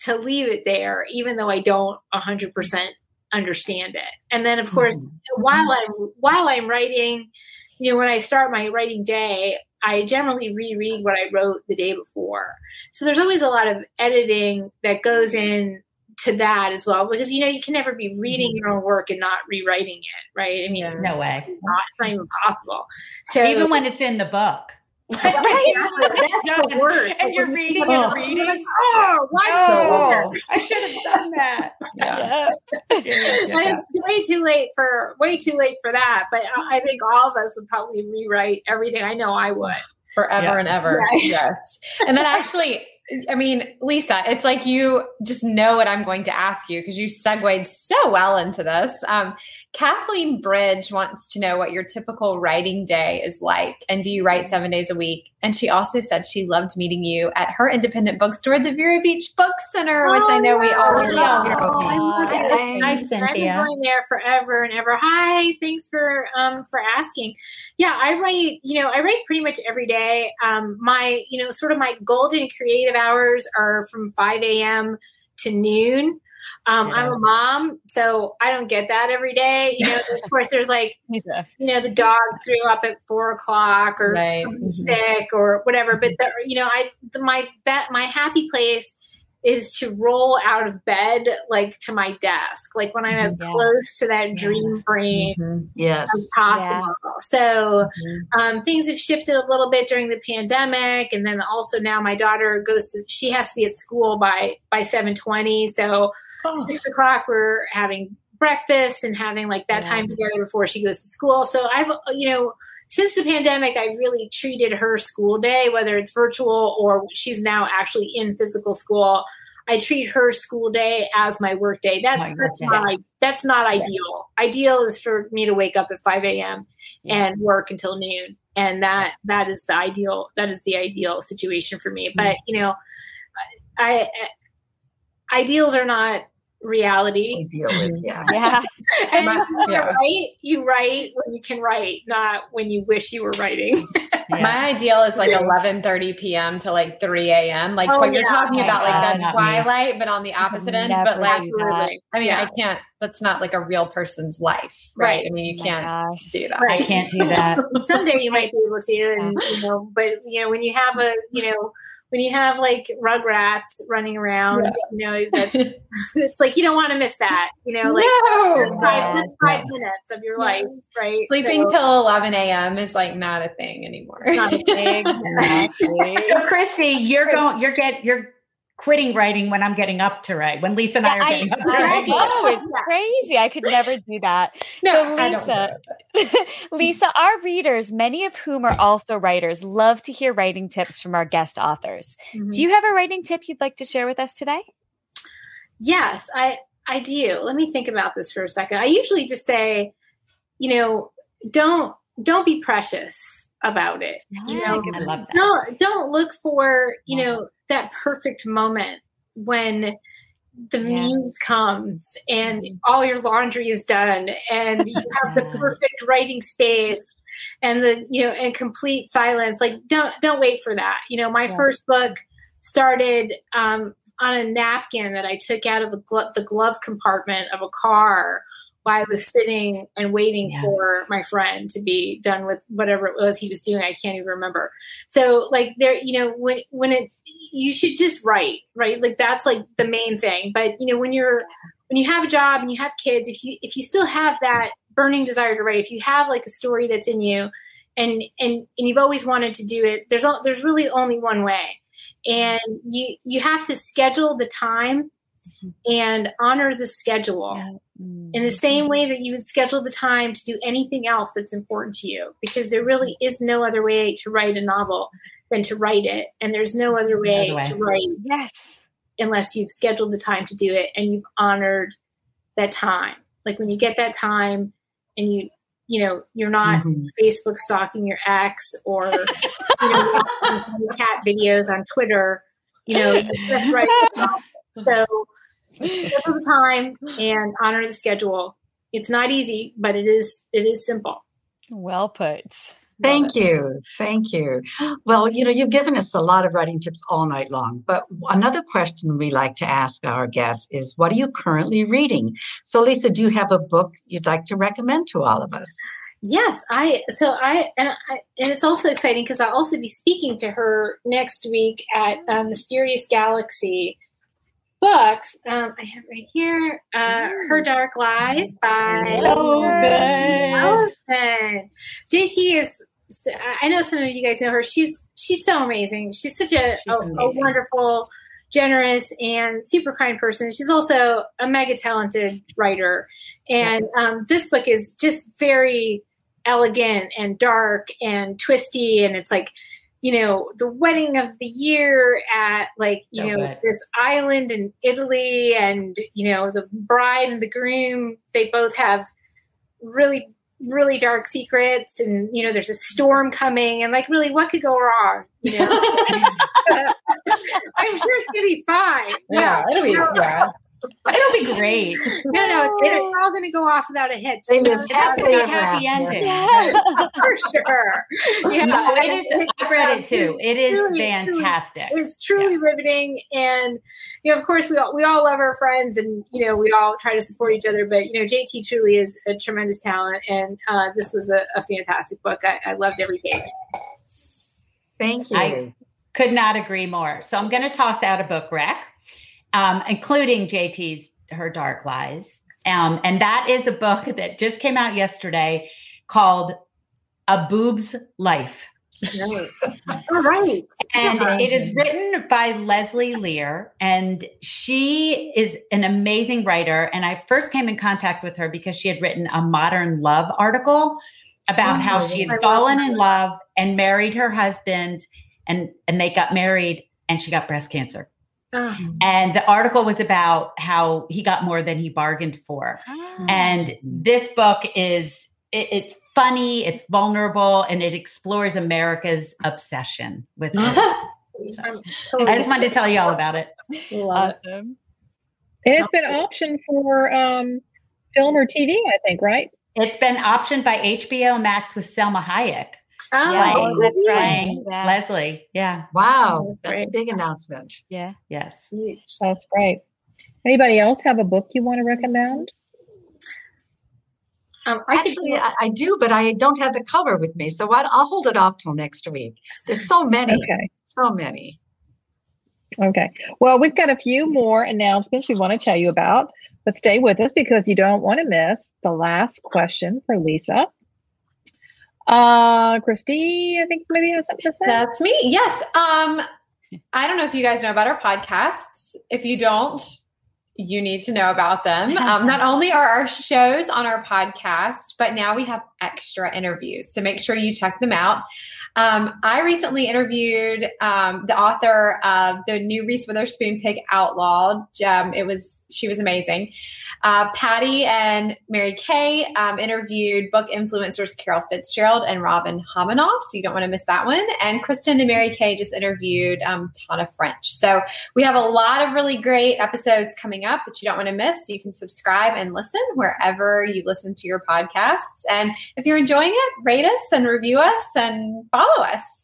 to leave it there even though i don't 100% understand it. And then of course mm-hmm. while i'm while i'm writing you know when i start my writing day i generally reread what i wrote the day before. So there's always a lot of editing that goes in to that as well because you know you can never be reading mm-hmm. your own work and not rewriting it right i mean no way it's not, it's not even possible so even when it's in the book [laughs] right? [laughs] That's the worst. And you're reading and oh. reading. Like, oh, why oh, I should have done that. [laughs] Yeah. and it's way too late for way too late for that. But I think all of us would probably rewrite everything. I know I would forever yeah. and ever. Right. Yes. And then actually I mean, Lisa, it's like you just know what I'm going to ask you because you segued so well into this. Um, Kathleen Bridge wants to know what your typical writing day is like. And do you write seven days a week? And she also said she loved meeting you at her independent bookstore, the Vero Beach Book Center, which I know we all love. Oh, Hi, Cynthia. I've been going there forever and ever. Hi, thanks for um, for asking. Yeah, I write. You know, I write pretty much every day. Um, my, you know, sort of my golden creative hours are from five a.m. to noon. Um, yeah. I'm a mom, so I don't get that every day. You know, of course, there's like, [laughs] yeah. you know, the dog threw up at four o'clock or right. mm-hmm. sick or whatever. But the, you know, I the, my bet my happy place is to roll out of bed like to my desk, like when I'm as yeah. close to that dream brain mm-hmm. yes. as possible. Yeah. So mm-hmm. um, things have shifted a little bit during the pandemic, and then also now my daughter goes to she has to be at school by by seven twenty. So oh. six o'clock we're having breakfast and having like that yeah. time together before she goes to school. So I've you know since the pandemic, I've really treated her school day, whether it's virtual or she's now actually in physical school. I treat her school day as my work day. That, my that's not that's not yeah. ideal. Ideal is for me to wake up at 5 a.m. Yeah. and work until noon. And that that is the ideal that is the ideal situation for me. Mm-hmm. But you know, I, I ideals are not reality. deal with, mm-hmm. yeah. yeah. [laughs] and My, you yeah. write, you write when you can write, not when you wish you were writing. [laughs] yeah. My ideal is like 11 30 p.m. to like 3 a.m. Like oh, what you're talking about, like that twilight, me. but on the opposite end. But like. I mean, I can't, that's not like a real person's life, right? right. I mean, you oh can't gosh. do that. Right. I can't do that. [laughs] Someday you might be able to, and you know, but you know, when you have a, you know, when you have like rugrats running around, yeah. you know, [laughs] that it's like you don't want to miss that. You know, like no. that's five, that's five minutes of your life, right? Sleeping so, till eleven a.m. is like not a thing anymore. It's not a thing. [laughs] exactly. [laughs] so, Christy, you're going. You're get. You're quitting writing when I'm getting up to write. When Lisa and I are getting I, up to write. Oh, it's [laughs] crazy. I could never do that. No, so Lisa, [laughs] Lisa, our readers, many of whom are also writers, love to hear writing tips from our guest authors. Mm-hmm. Do you have a writing tip you'd like to share with us today? Yes, I I do. Let me think about this for a second. I usually just say, you know, don't don't be precious about it. You know, I love that. Don't don't look for, you know, that perfect moment when the yeah. muse comes and mm-hmm. all your laundry is done and you [laughs] have the perfect writing space and the you know and complete silence like don't don't wait for that you know my yeah. first book started um, on a napkin that i took out of the, glo- the glove compartment of a car while I was sitting and waiting yeah. for my friend to be done with whatever it was he was doing. I can't even remember. So like there, you know, when when it you should just write, right? Like that's like the main thing. But you know, when you're when you have a job and you have kids, if you if you still have that burning desire to write, if you have like a story that's in you and and and you've always wanted to do it, there's all there's really only one way. And you you have to schedule the time mm-hmm. and honor the schedule yeah. Mm-hmm. in the same way that you would schedule the time to do anything else that's important to you because there really is no other way to write a novel than to write it and there's no other way, way. to write yes unless you've scheduled the time to do it and you've honored that time like when you get that time and you you know you're not mm-hmm. facebook stalking your ex or you know [laughs] cat videos on twitter you know just right [laughs] so schedule the time and honor the schedule. It's not easy, but it is it is simple. Well put. Thank you. Thank you. Well, you know, you've given us a lot of writing tips all night long. But another question we like to ask our guests is what are you currently reading? So, Lisa, do you have a book you'd like to recommend to all of us? Yes, I so I and I, and it's also exciting because I'll also be speaking to her next week at uh, Mysterious Galaxy books. Um, I have right here uh, Her Dark Lies by so Ellison. JT is. I know some of you guys know her. She's she's so amazing. She's such a, she's a, a wonderful, generous, and super kind person. She's also a mega talented writer. And um, this book is just very elegant and dark and twisty, and it's like you know, the wedding of the year at like, you know, bet. this island in Italy and, you know, the bride and the groom, they both have really, really dark secrets and, you know, there's a storm coming and like really what could go wrong? You know? [laughs] [laughs] I'm sure it's gonna be fine. Yeah, yeah it'll be yeah. It'll be great. No, no, it's, it's all going to go off without a hitch. They live happy, happy ending. Yeah. [laughs] For sure. Yeah, no, it is. I've read it too. It is truly, fantastic. Truly, it's truly yeah. riveting, and you know, of course, we all we all love our friends, and you know, we all try to support each other. But you know, JT truly is a tremendous talent, and uh, this was a, a fantastic book. I, I loved every page. Thank you. I could not agree more. So I'm going to toss out a book rec um, including JT's Her Dark Lies. Um, and that is a book that just came out yesterday called A Boob's Life. [laughs] All right. And it is written by Leslie Lehr, and she is an amazing writer. And I first came in contact with her because she had written a modern love article about oh, how she had I fallen in love and married her husband, and and they got married, and she got breast cancer. Oh. And the article was about how he got more than he bargained for. Oh. And this book is it, it's funny, it's vulnerable, and it explores America's obsession with [laughs] it. so, I just wanted to tell you all [laughs] about it. Awesome. And it's been optioned for um, film or TV, I think, right? It's been optioned by HBO Max with Salma Hayek. Oh, yeah, that's right. Yeah. Leslie. Yeah. Wow. That's, that's a big announcement. Yeah. Yes. That's great. Anybody else have a book you want to recommend? Um, I Actually, I, I, do, but I don't have the cover with me, so I, will hold it off till next week. There's so many, okay. so many. Okay. Well, we've got a few more announcements we want to tell you about, but stay with us because you don't want to miss the last question for Lisa. Uh, Christy, I think maybe has something to say. That's me. Yes. Um, I don't know if you guys know about our podcasts. If you don't, you need to know about them. [laughs] Um, not only are our shows on our podcast, but now we have extra interviews. So make sure you check them out. Um, I recently interviewed um, the author of the new Reese Witherspoon Pig Outlawed. Um, it was she was amazing. Uh, Patty and Mary Kay um, interviewed book influencers Carol Fitzgerald and Robin Homonoff, so you don't want to miss that one. And Kristen and Mary Kay just interviewed um, Tana French. So we have a lot of really great episodes coming up that you don't want to miss. So you can subscribe and listen wherever you listen to your podcasts. And if you're enjoying it, rate us and review us and follow us.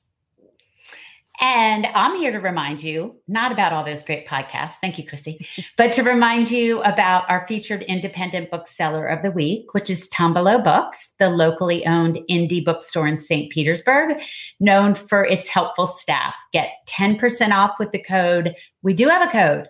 And I'm here to remind you, not about all those great podcasts, thank you, Christy, but to remind you about our featured independent bookseller of the week, which is Tombolo Books, the locally owned indie bookstore in St. Petersburg, known for its helpful staff. Get 10% off with the code. We do have a code.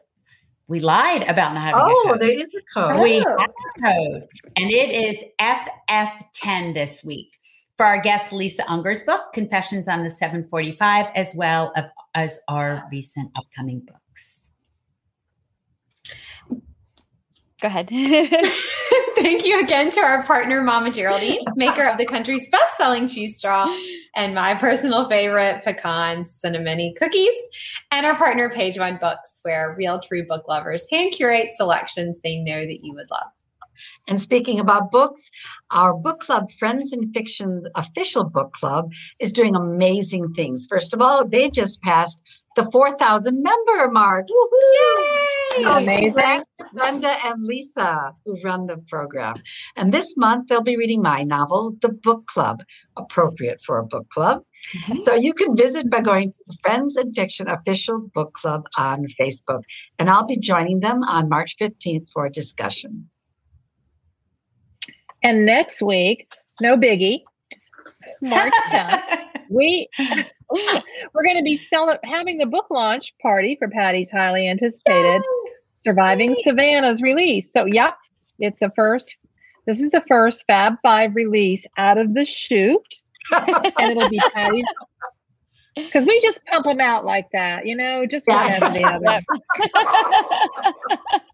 We lied about not having oh, a code. Oh, there is a code. We oh. have a code, and it is FF10 this week for our guest Lisa Unger's book, Confessions on the 745, as well as our recent upcoming books. Go ahead. [laughs] Thank you again to our partner, Mama Geraldine, maker of the country's best selling cheese straw and my personal favorite, pecan cinnamony cookies, and our partner, Page One Books, where real true book lovers hand curate selections they know that you would love. And speaking about books, our book club, Friends and Fiction official book club, is doing amazing things. First of all, they just passed the 4,000 member mark. Yay! So Amazing. Thanks to Brenda and Lisa, who run the program. And this month, they'll be reading my novel, The Book Club, appropriate for a book club. Mm-hmm. So you can visit by going to the Friends and Fiction official book club on Facebook. And I'll be joining them on March 15th for a discussion. And next week, no biggie, March [laughs] 10th, we we're going to be having the book launch party for Patty's highly anticipated Surviving Savannah's release. So, yep, it's the first. This is the first Fab Five release out of the chute, and it'll be Patty's. [laughs] Because we just pump them out like that, you know, just one after the other.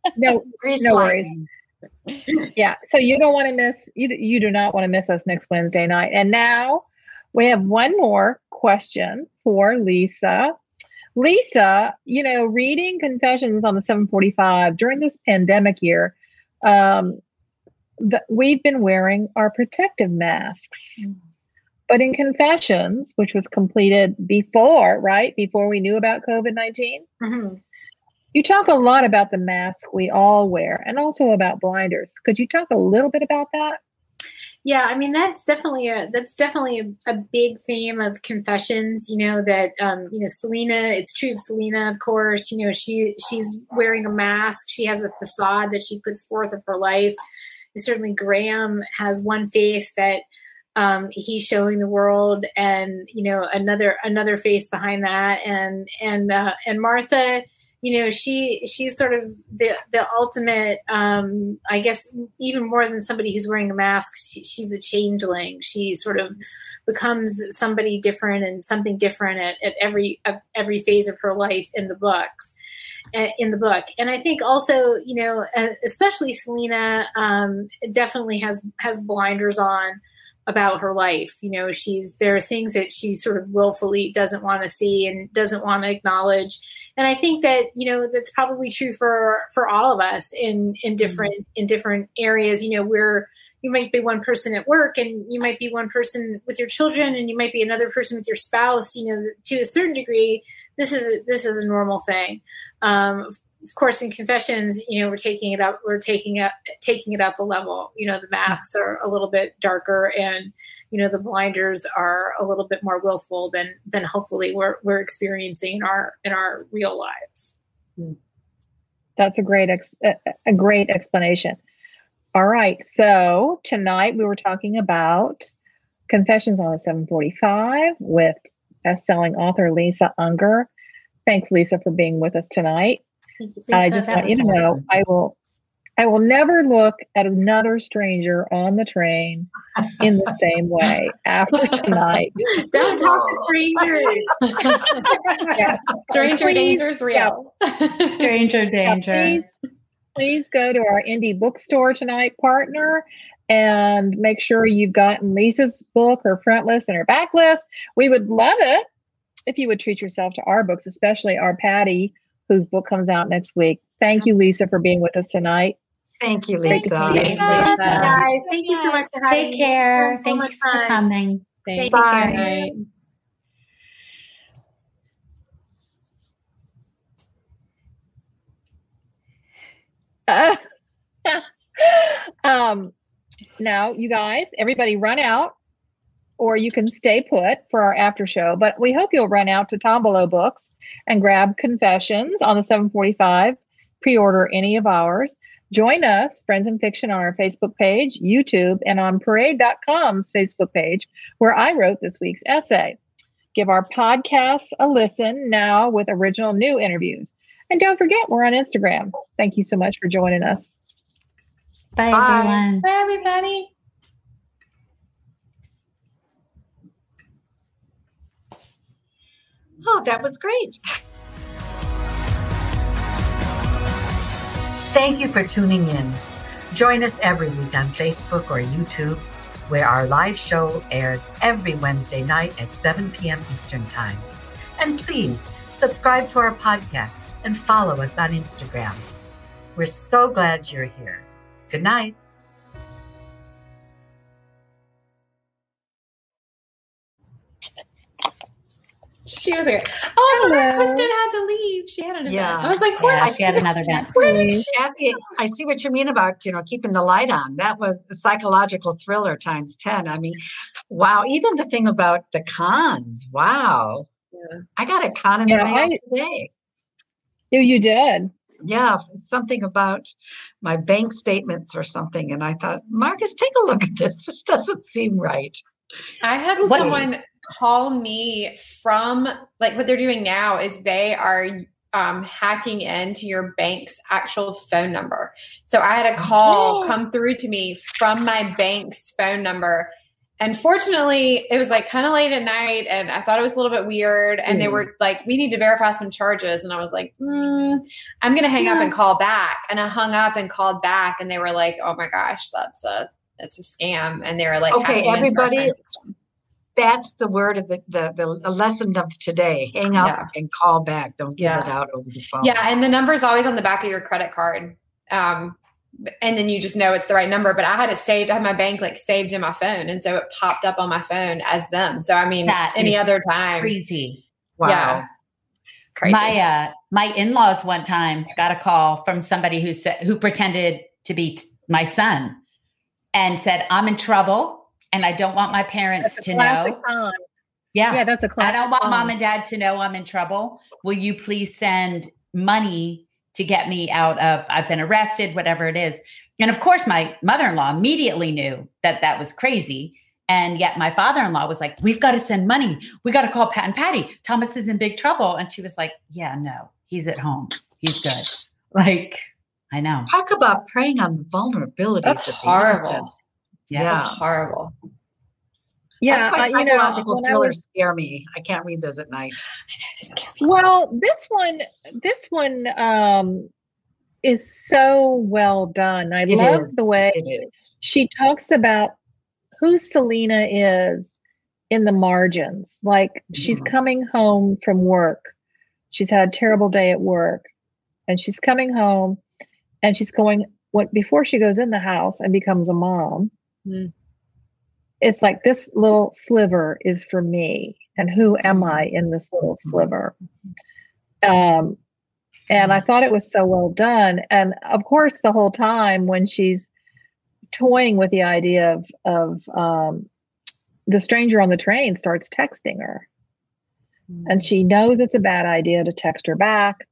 [laughs] No, Grease No worries. lightning. Yeah so you don't want to miss you, you do not want to miss us next wednesday night. And now we have one more question for lisa. Lisa you know reading confessions on the 745 during this pandemic year um, the, we've been wearing our protective masks. But in confessions which was completed before right before we knew about covid-19 Mhm. You talk a lot about the mask we all wear and also about blinders. Could you talk a little bit about that? Yeah, I mean that's definitely a that's definitely a, a big theme of confessions. You know that um, you know Selena. It's true of Selena, of course. You know she she's wearing a mask. She has a facade that she puts forth of her life. Certainly, Graham has one face that um, he's showing the world, and you know another another face behind that, and and uh, and Martha you know she she's sort of the the ultimate um i guess even more than somebody who's wearing a mask she, she's a changeling she sort of becomes somebody different and something different at, at every at every phase of her life in the books uh, in the book and i think also you know uh, especially selena um definitely has has blinders on about her life. You know, she's there are things that she sort of willfully doesn't want to see and doesn't want to acknowledge. And I think that you know that's probably true for for all of us in in different in different areas. You know, where you might be one person at work and you might be one person with your children and you might be another person with your spouse. You know, to a certain degree, this is a, this is a normal thing. Um, of course in confessions you know we're taking it up we're taking up taking it up a level you know the masks are a little bit darker and you know the blinders are a little bit more willful than than hopefully we're we're experiencing in our in our real lives hmm. That's a great ex- a, a great explanation. All right, so tonight we were talking about Confessions on the 745 with best-selling author Lisa Unger. Thanks, Lisa, for being with us tonight. Thank you. I just that want you to was know. I will I will never look at another stranger on the train in the same way after [laughs] tonight. don't talk to strangers [laughs] Yes. Stranger Please, danger's real. Stranger Yeah, danger. please, please go to our indie bookstore tonight, partner, and make sure you've gotten Lisa's book, her front list, and her back list. We would love it if you would treat yourself to our books, especially our Patty, whose book comes out next week. Thank you, Lisa, for being with us tonight. Thank you, Great to Lisa. see you. Thank you, guys thank you so much for having Take care. It's so Thanks much for fun. coming. Thank Bye. you. [laughs] um, now, you guys, everybody run out or you can stay put for our after show. But we hope you'll run out to Tombolo Books and grab Confessions on the 745. Pre-order any of ours. Join us, Friends and Fiction, on our Facebook page, YouTube, and on Parade.com's Facebook page, where I wrote this week's essay. Give our podcasts a listen now with original new interviews. And don't forget, we're on Instagram. Thank you so much for joining us. Bye, Bye. everyone. Bye, everybody. Oh, that was great. Thank you for tuning in. Join us every week on Facebook or YouTube, where our live show airs every Wednesday night at 7 p.m. Eastern Time. And please subscribe to our podcast and follow us on Instagram. We're so glad you're here. Good night. She was like, oh, I forgot Kristen had to leave. She had an event. Yeah. I was like, where, Yeah, she had another event. where did mm-hmm. she? Kathy, I see what you mean about, you know, keeping the light on. That was a psychological thriller times 10. I mean, wow. Even the thing about the cons. Wow. Yeah. I got a con in the Yeah, mail I- today. You, you did. Yeah, something about my bank statements or something. And I thought, Marcus, take a look at this. This doesn't seem right. I had What- someone call me from like what they're doing now is they are um, hacking into your bank's actual phone number. So I had a call Oh. come through to me from my bank's phone number. And fortunately, it was like kind of late at night, and I thought it was a little bit weird. And they Mm. were like, "We need to verify some charges," and I was like, mm, "I'm going to hang up and call back." And I hung up and called back, and they were like, "Oh my gosh, that's a that's a scam!" And they were like, Okay, hacking into our everybody. That's the word of the, the, the lesson of today. Hang up Yeah. and call back. Don't give Yeah. it out over the phone. Yeah, and the number is always on the back of your credit card. Um, and then you just know it's the right number. But I had it saved. I had my bank like saved in my phone, and so it popped up on my phone as them. So I mean, That any other time, Crazy. Wow. Yeah. crazy. My uh my in-laws one time got a call from somebody who said who pretended to be t- my son and said, "I'm in trouble and I don't want my parents That's a to know." con. Yeah. Yeah, that's a classic. I don't want con. mom and dad to know I'm in trouble. Will you please send money to get me out of I've been arrested, whatever it is. And of course my mother-in-law immediately knew that that was crazy. And yet my father-in-law was like, "We've got to send money. We got to call Pat and Patty. Thomas is in big trouble." And she was like, "Yeah, no. He's at home. He's good." Like, I know. Talk about preying on the vulnerabilities That's of the horrible. Yeah. Yeah. That's horrible. Yeah, That's why uh, you know, psychological thrillers was- scare me. I can't read those at night. Well, this one, this one um, is so well done. I It love is. the way she talks about who Selena is in the margins. Like she's Mhm. coming home from work. She's had a terrible day at work, and she's coming home, and she's going. What before she goes in the house and becomes a mom? Mm. It's like this little sliver is for me, and who am I in this little sliver? Um, and I thought it was so well done. And of course, the whole time when she's toying with the idea of of um, the stranger on the train starts texting her, and she knows it's a bad idea to text her back.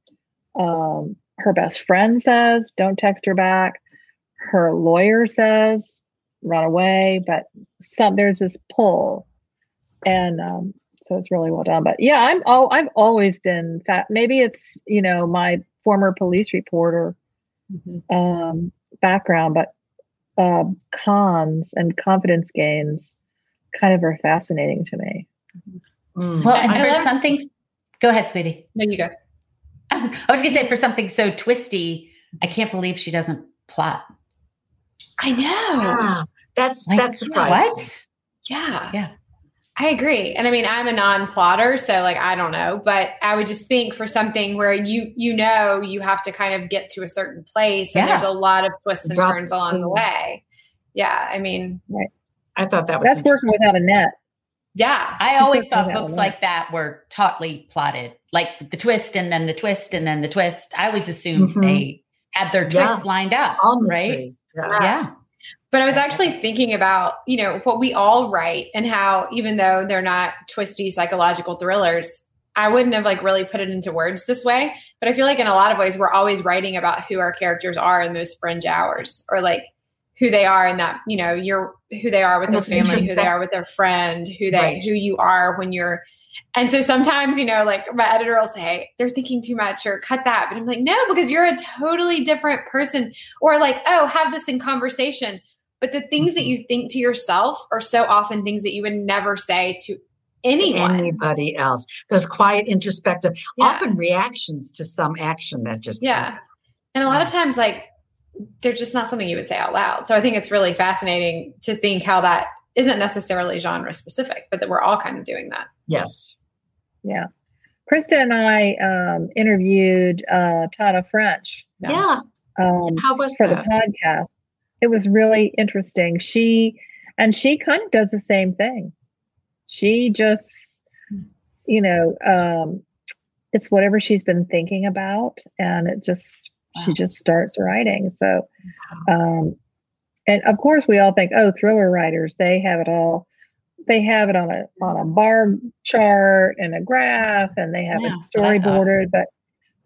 Um, her best friend says, "Don't text her back." Her lawyer says, "Run away." But some there's this pull, and um, so it's really well done. But yeah, I'm oh, I've always been fat. Maybe it's you know my former police reporter Mhm. um, background, but uh, cons and confidence games kind of are fascinating to me. Mm. Well, and for love- something go ahead, sweetie. No, you go. [laughs] I was gonna say for something so twisty, I can't believe she doesn't plot. I know. Yeah, that's Like, that's surprising. What? Yeah. Yeah. I agree. And I mean, I'm a non-plotter, so like I don't know, but I would just think for something where you you know you have to kind of get to a certain place and Yeah. there's a lot of twists and Drop turns the along the way. Yeah, I mean, I thought that was That's working without a net. yeah. I She's always thought books like that were tautly plotted, like the twist and then the twist and then the twist. I always assumed Mhm. they had their Yeah. lined up, all right? mysteries. Yeah. Yeah. But I was actually thinking about, you know, what we all write and how even though they're not twisty psychological thrillers, I wouldn't have like really put it into words this way. But I feel like in a lot of ways we're always writing about who our characters are in those fringe hours or like who they are in that, you know, you're who they are with their family, who they are with their friend, who they right. who you are when you're and so sometimes, you know, like my editor will say, they're thinking too much or cut that. But I'm like, no, because you're a totally different person. Or like, oh, have this in conversation. But the things that mm-hmm. you think to yourself are so often things that you would never say to anyone. Anybody else. Those quiet, introspective, yeah. often reactions to some action that just. Yeah. And a lot of times, like, they're just not something you would say out loud. So I think it's really fascinating to think how that isn't necessarily genre specific, but that we're all kind of doing that. Yes. Yeah. Krista and I um, interviewed uh, Tana French. Yeah. Um, How was for that? the podcast? It was really interesting. She and she kind of does the same thing. She just, you know, um, it's whatever she's been thinking about, and it just wow. she just starts writing. So, um, and of course, we all think, oh, thriller writers, they have it all they have it on a on a bar chart and a graph and they have yeah, it storyboarded but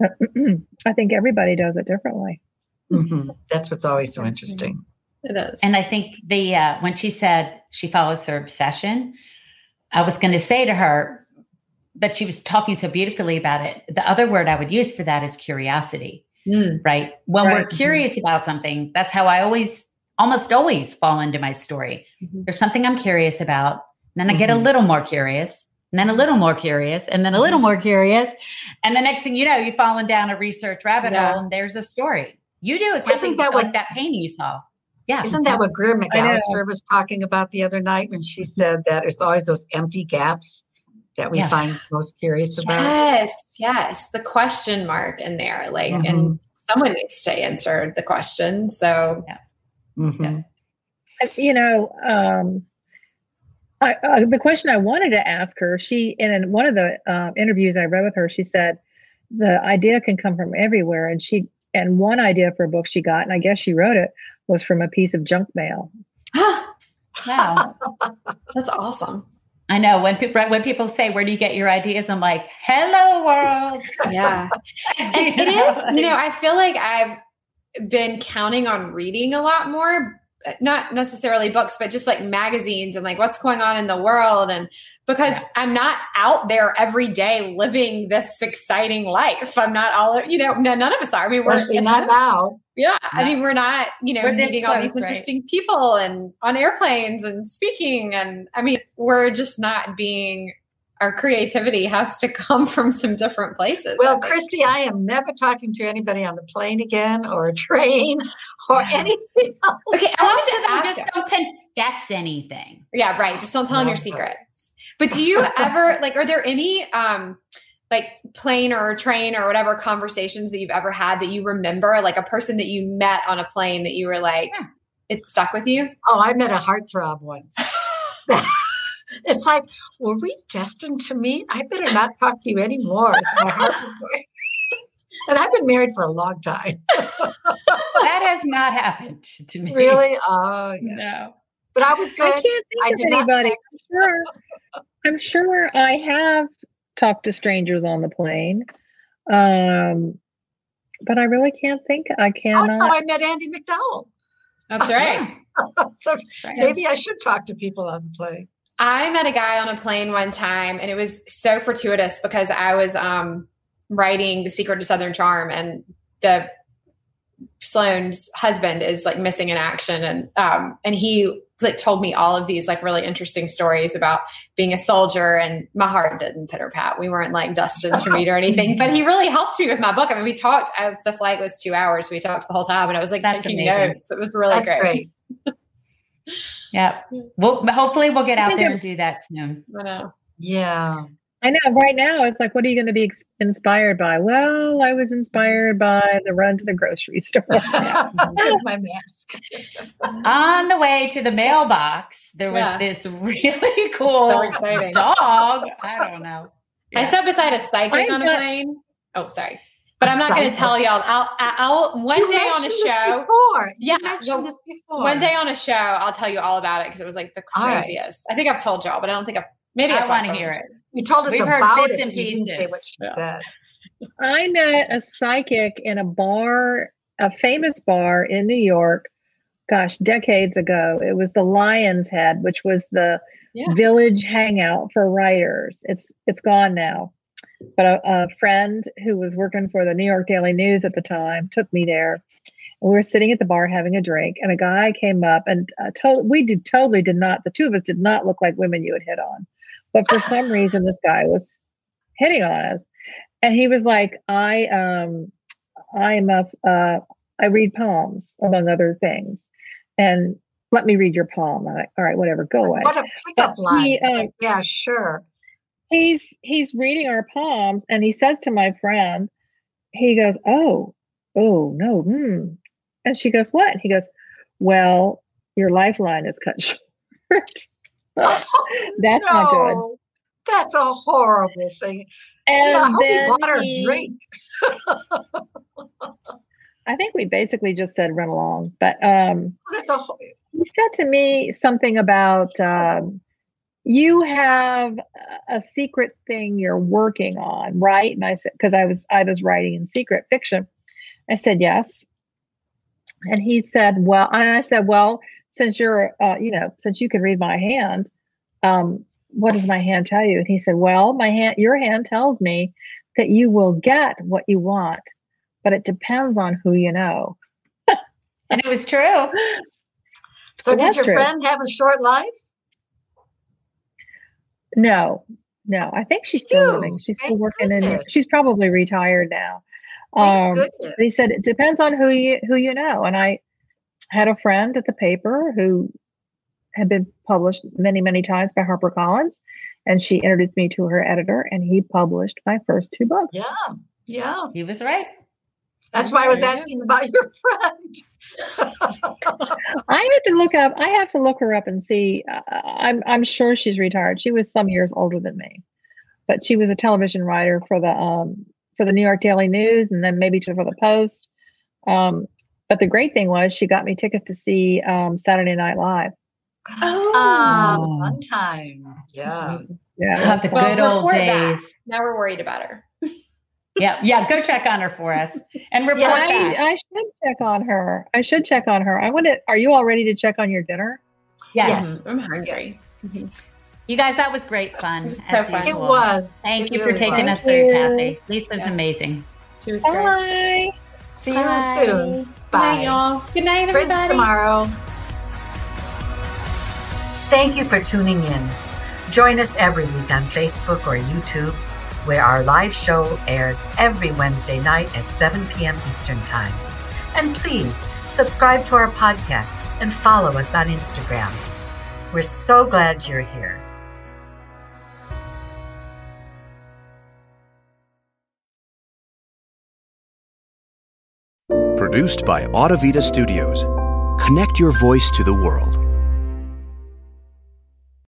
[clears throat] i think everybody does it differently mm-hmm. that's what's always so interesting it is and i think the uh, when she said she follows her obsession i was going to say to her but she was talking so beautifully about it the other word i would use for that is curiosity mm. right when right. we're mm-hmm. curious mm-hmm. about something that's how i always almost always fall into my story. Mm-hmm. There's something I'm curious about. And then I get a mm-hmm. little more curious, and then a little more curious, and then a little mm-hmm. more curious. And the next thing you know, you've fallen down a research rabbit yeah. hole and there's a story. You do it. Isn't that like what that painting you saw? Yeah. Isn't that what Greer Macallister was talking about the other night when she said that it's always those empty gaps that we yeah. find most curious about? Yes, yes. The question mark in there. Like, mm-hmm. and someone needs to answer the question. So, yeah. Mm-hmm. yeah. You know, um, I, uh, the question I wanted to ask her, she in one of the uh, interviews I read with her, she said the idea can come from everywhere, and she and one idea for a book she got, and I guess she wrote it was from a piece of junk mail. [gasps] wow, that's awesome. I know when people when people say where do you get your ideas, I'm like, hello world. Yeah, and it [laughs] is. You know, I feel like I've been counting on reading a lot more Uh, not necessarily books, but just like magazines and like what's going on in the world. And because yeah. I'm not out there every day living this exciting life. I'm not all, you know, none of us are. I mean, we're Especially not now. Yeah. No. I mean, we're not, you know, we're meeting close, all these interesting right? people and on airplanes and speaking. And I mean, we're just not being our creativity has to come from some different places. Well, Christy, I am never talking to anybody on the plane again or a train or anything [laughs] else. Okay, I wanted to ask just don't confess anything. Yeah, right. Just don't tell no, them your secrets. But do you [laughs] ever like are there any um like plane or train or whatever conversations that you've ever had that you remember like a person that you met on a plane that you were like yeah. it stuck with you? Oh, I met a heartthrob once. [laughs] it's like, were we destined to meet? I better not talk to you anymore. my heart was going. [laughs] And I've been married for a long time. [laughs] that has not happened to me. Really? Oh, yes. no. But I was good. I can't think I of anybody. I'm sure, I'm sure I have talked to strangers on the plane. Um, but I really can't think. I can't. Oh, that's how I met Andie MacDowell. That's right. [laughs] so maybe I should talk to people on the plane. I met a guy on a plane one time and it was so fortuitous because I was um, writing The Secret to Southern Charm and the Sloane's husband is like missing in action and um, and he like told me all of these like really interesting stories about being a soldier and my heart didn't pitter pat. We weren't like Dustin's to meet or [laughs] anything, but he really helped me with my book. I mean, we talked. Uh, the flight was two hours. We talked the whole time, and I was like That's taking amazing. notes. It was really That's great. great. [laughs] Yeah. Well, hopefully we'll get out there and do that soon. I know. Yeah. I know. Right now, it's like, what are you going to be ex- inspired by? Well, I was inspired by the run to the grocery [laughs] store. [laughs] my mask. On the way to the mailbox, there was yeah. this really [laughs] cool dog. I don't know. Yeah. I sat beside a psychic on a plane. Oh, sorry. But I'm not going to tell y'all. I'll, I'll one you day on a show. Before. Yeah, mentioned this before. One day on a show, I'll tell you all about it because it was like the craziest. Right. I think I've told y'all, but I don't think I've. Maybe I want to hear it. You told us We've about heard bits it. and pieces. say what she yeah. said. I met a psychic in a bar, a famous bar in New York. Gosh, decades ago. It was the Lion's Head, which was the yeah. village hangout for writers. It's it's gone now but a, a, friend who was working for the New York Daily News at the time took me there. And we were sitting at the bar having a drink, and a guy came up and uh, told we did totally did not the two of us did not look like women you would hit on, but for some [sighs] reason this guy was hitting on us, and he was like, "I um, I'm a uh, I read palms among other things, and let me read your palm." I'm like, "All right, whatever, go away." What a pickup line! He, uh, yeah, sure he's he's reading our palms and he says to my friend he goes oh oh no hmm. and she goes what he goes well your lifeline is cut [laughs] short [laughs] that's no, not good that's a horrible thing and yeah, I hope he bought her he, a drink [laughs] I think we basically just said run along, but um, that's a. He said to me something about um, you have a secret thing you're working on, right? And I said, because I was I was writing in secret fiction. I said yes, and he said, well, and I said, well, since you're, uh, you know, since you can read my hand, um, what does my hand tell you? And he said, well, my hand, your hand tells me that you will get what you want, but it depends on who you know. and it was true. [laughs] So, it did your true. friend have a short life? No, no. I think she's still living. She's still working goodness. in. She's probably retired now. Um, he said it depends on who you who you know. And I had a friend at the paper who had been published many many times by HarperCollins, and she introduced me to her editor, and he published my first two books. Yeah, yeah, he was right. That's why I was asking about your friend. I have to look up. I have to look her up and see. Uh, I'm I'm sure she's retired. She was some years older than me, but she was a television writer for the um for the New York Daily News and then maybe for the Post. Um, but the great thing was she got me tickets to see um, Saturday Night Live. Oh, oh fun time! Yeah, yeah, the good old days. Back. Now we're worried about her [laughs] yeah, yeah. Go check on her for us and report yeah, I, I, should check on her. I should check on her. I want to. Are you all ready to check on your dinner? Yes, yes. I'm hungry. Mm-hmm. You guys, that was great fun. It was. So fun. It was. Thank it you really for taking was. us through, Kathy. Lisa's yeah. amazing. She was great. Bye. See Bye. you soon. Bye. Good night, y'all. Good night, everybody. Friends tomorrow. Thank you for tuning in. Join us every week on Facebook or YouTube where our live show airs every Wednesday night at 7 p.m. Eastern Time. And please subscribe to our podcast and follow us on Instagram. We're so glad you're here. Produced by Audavita Studios. Connect your voice to the world.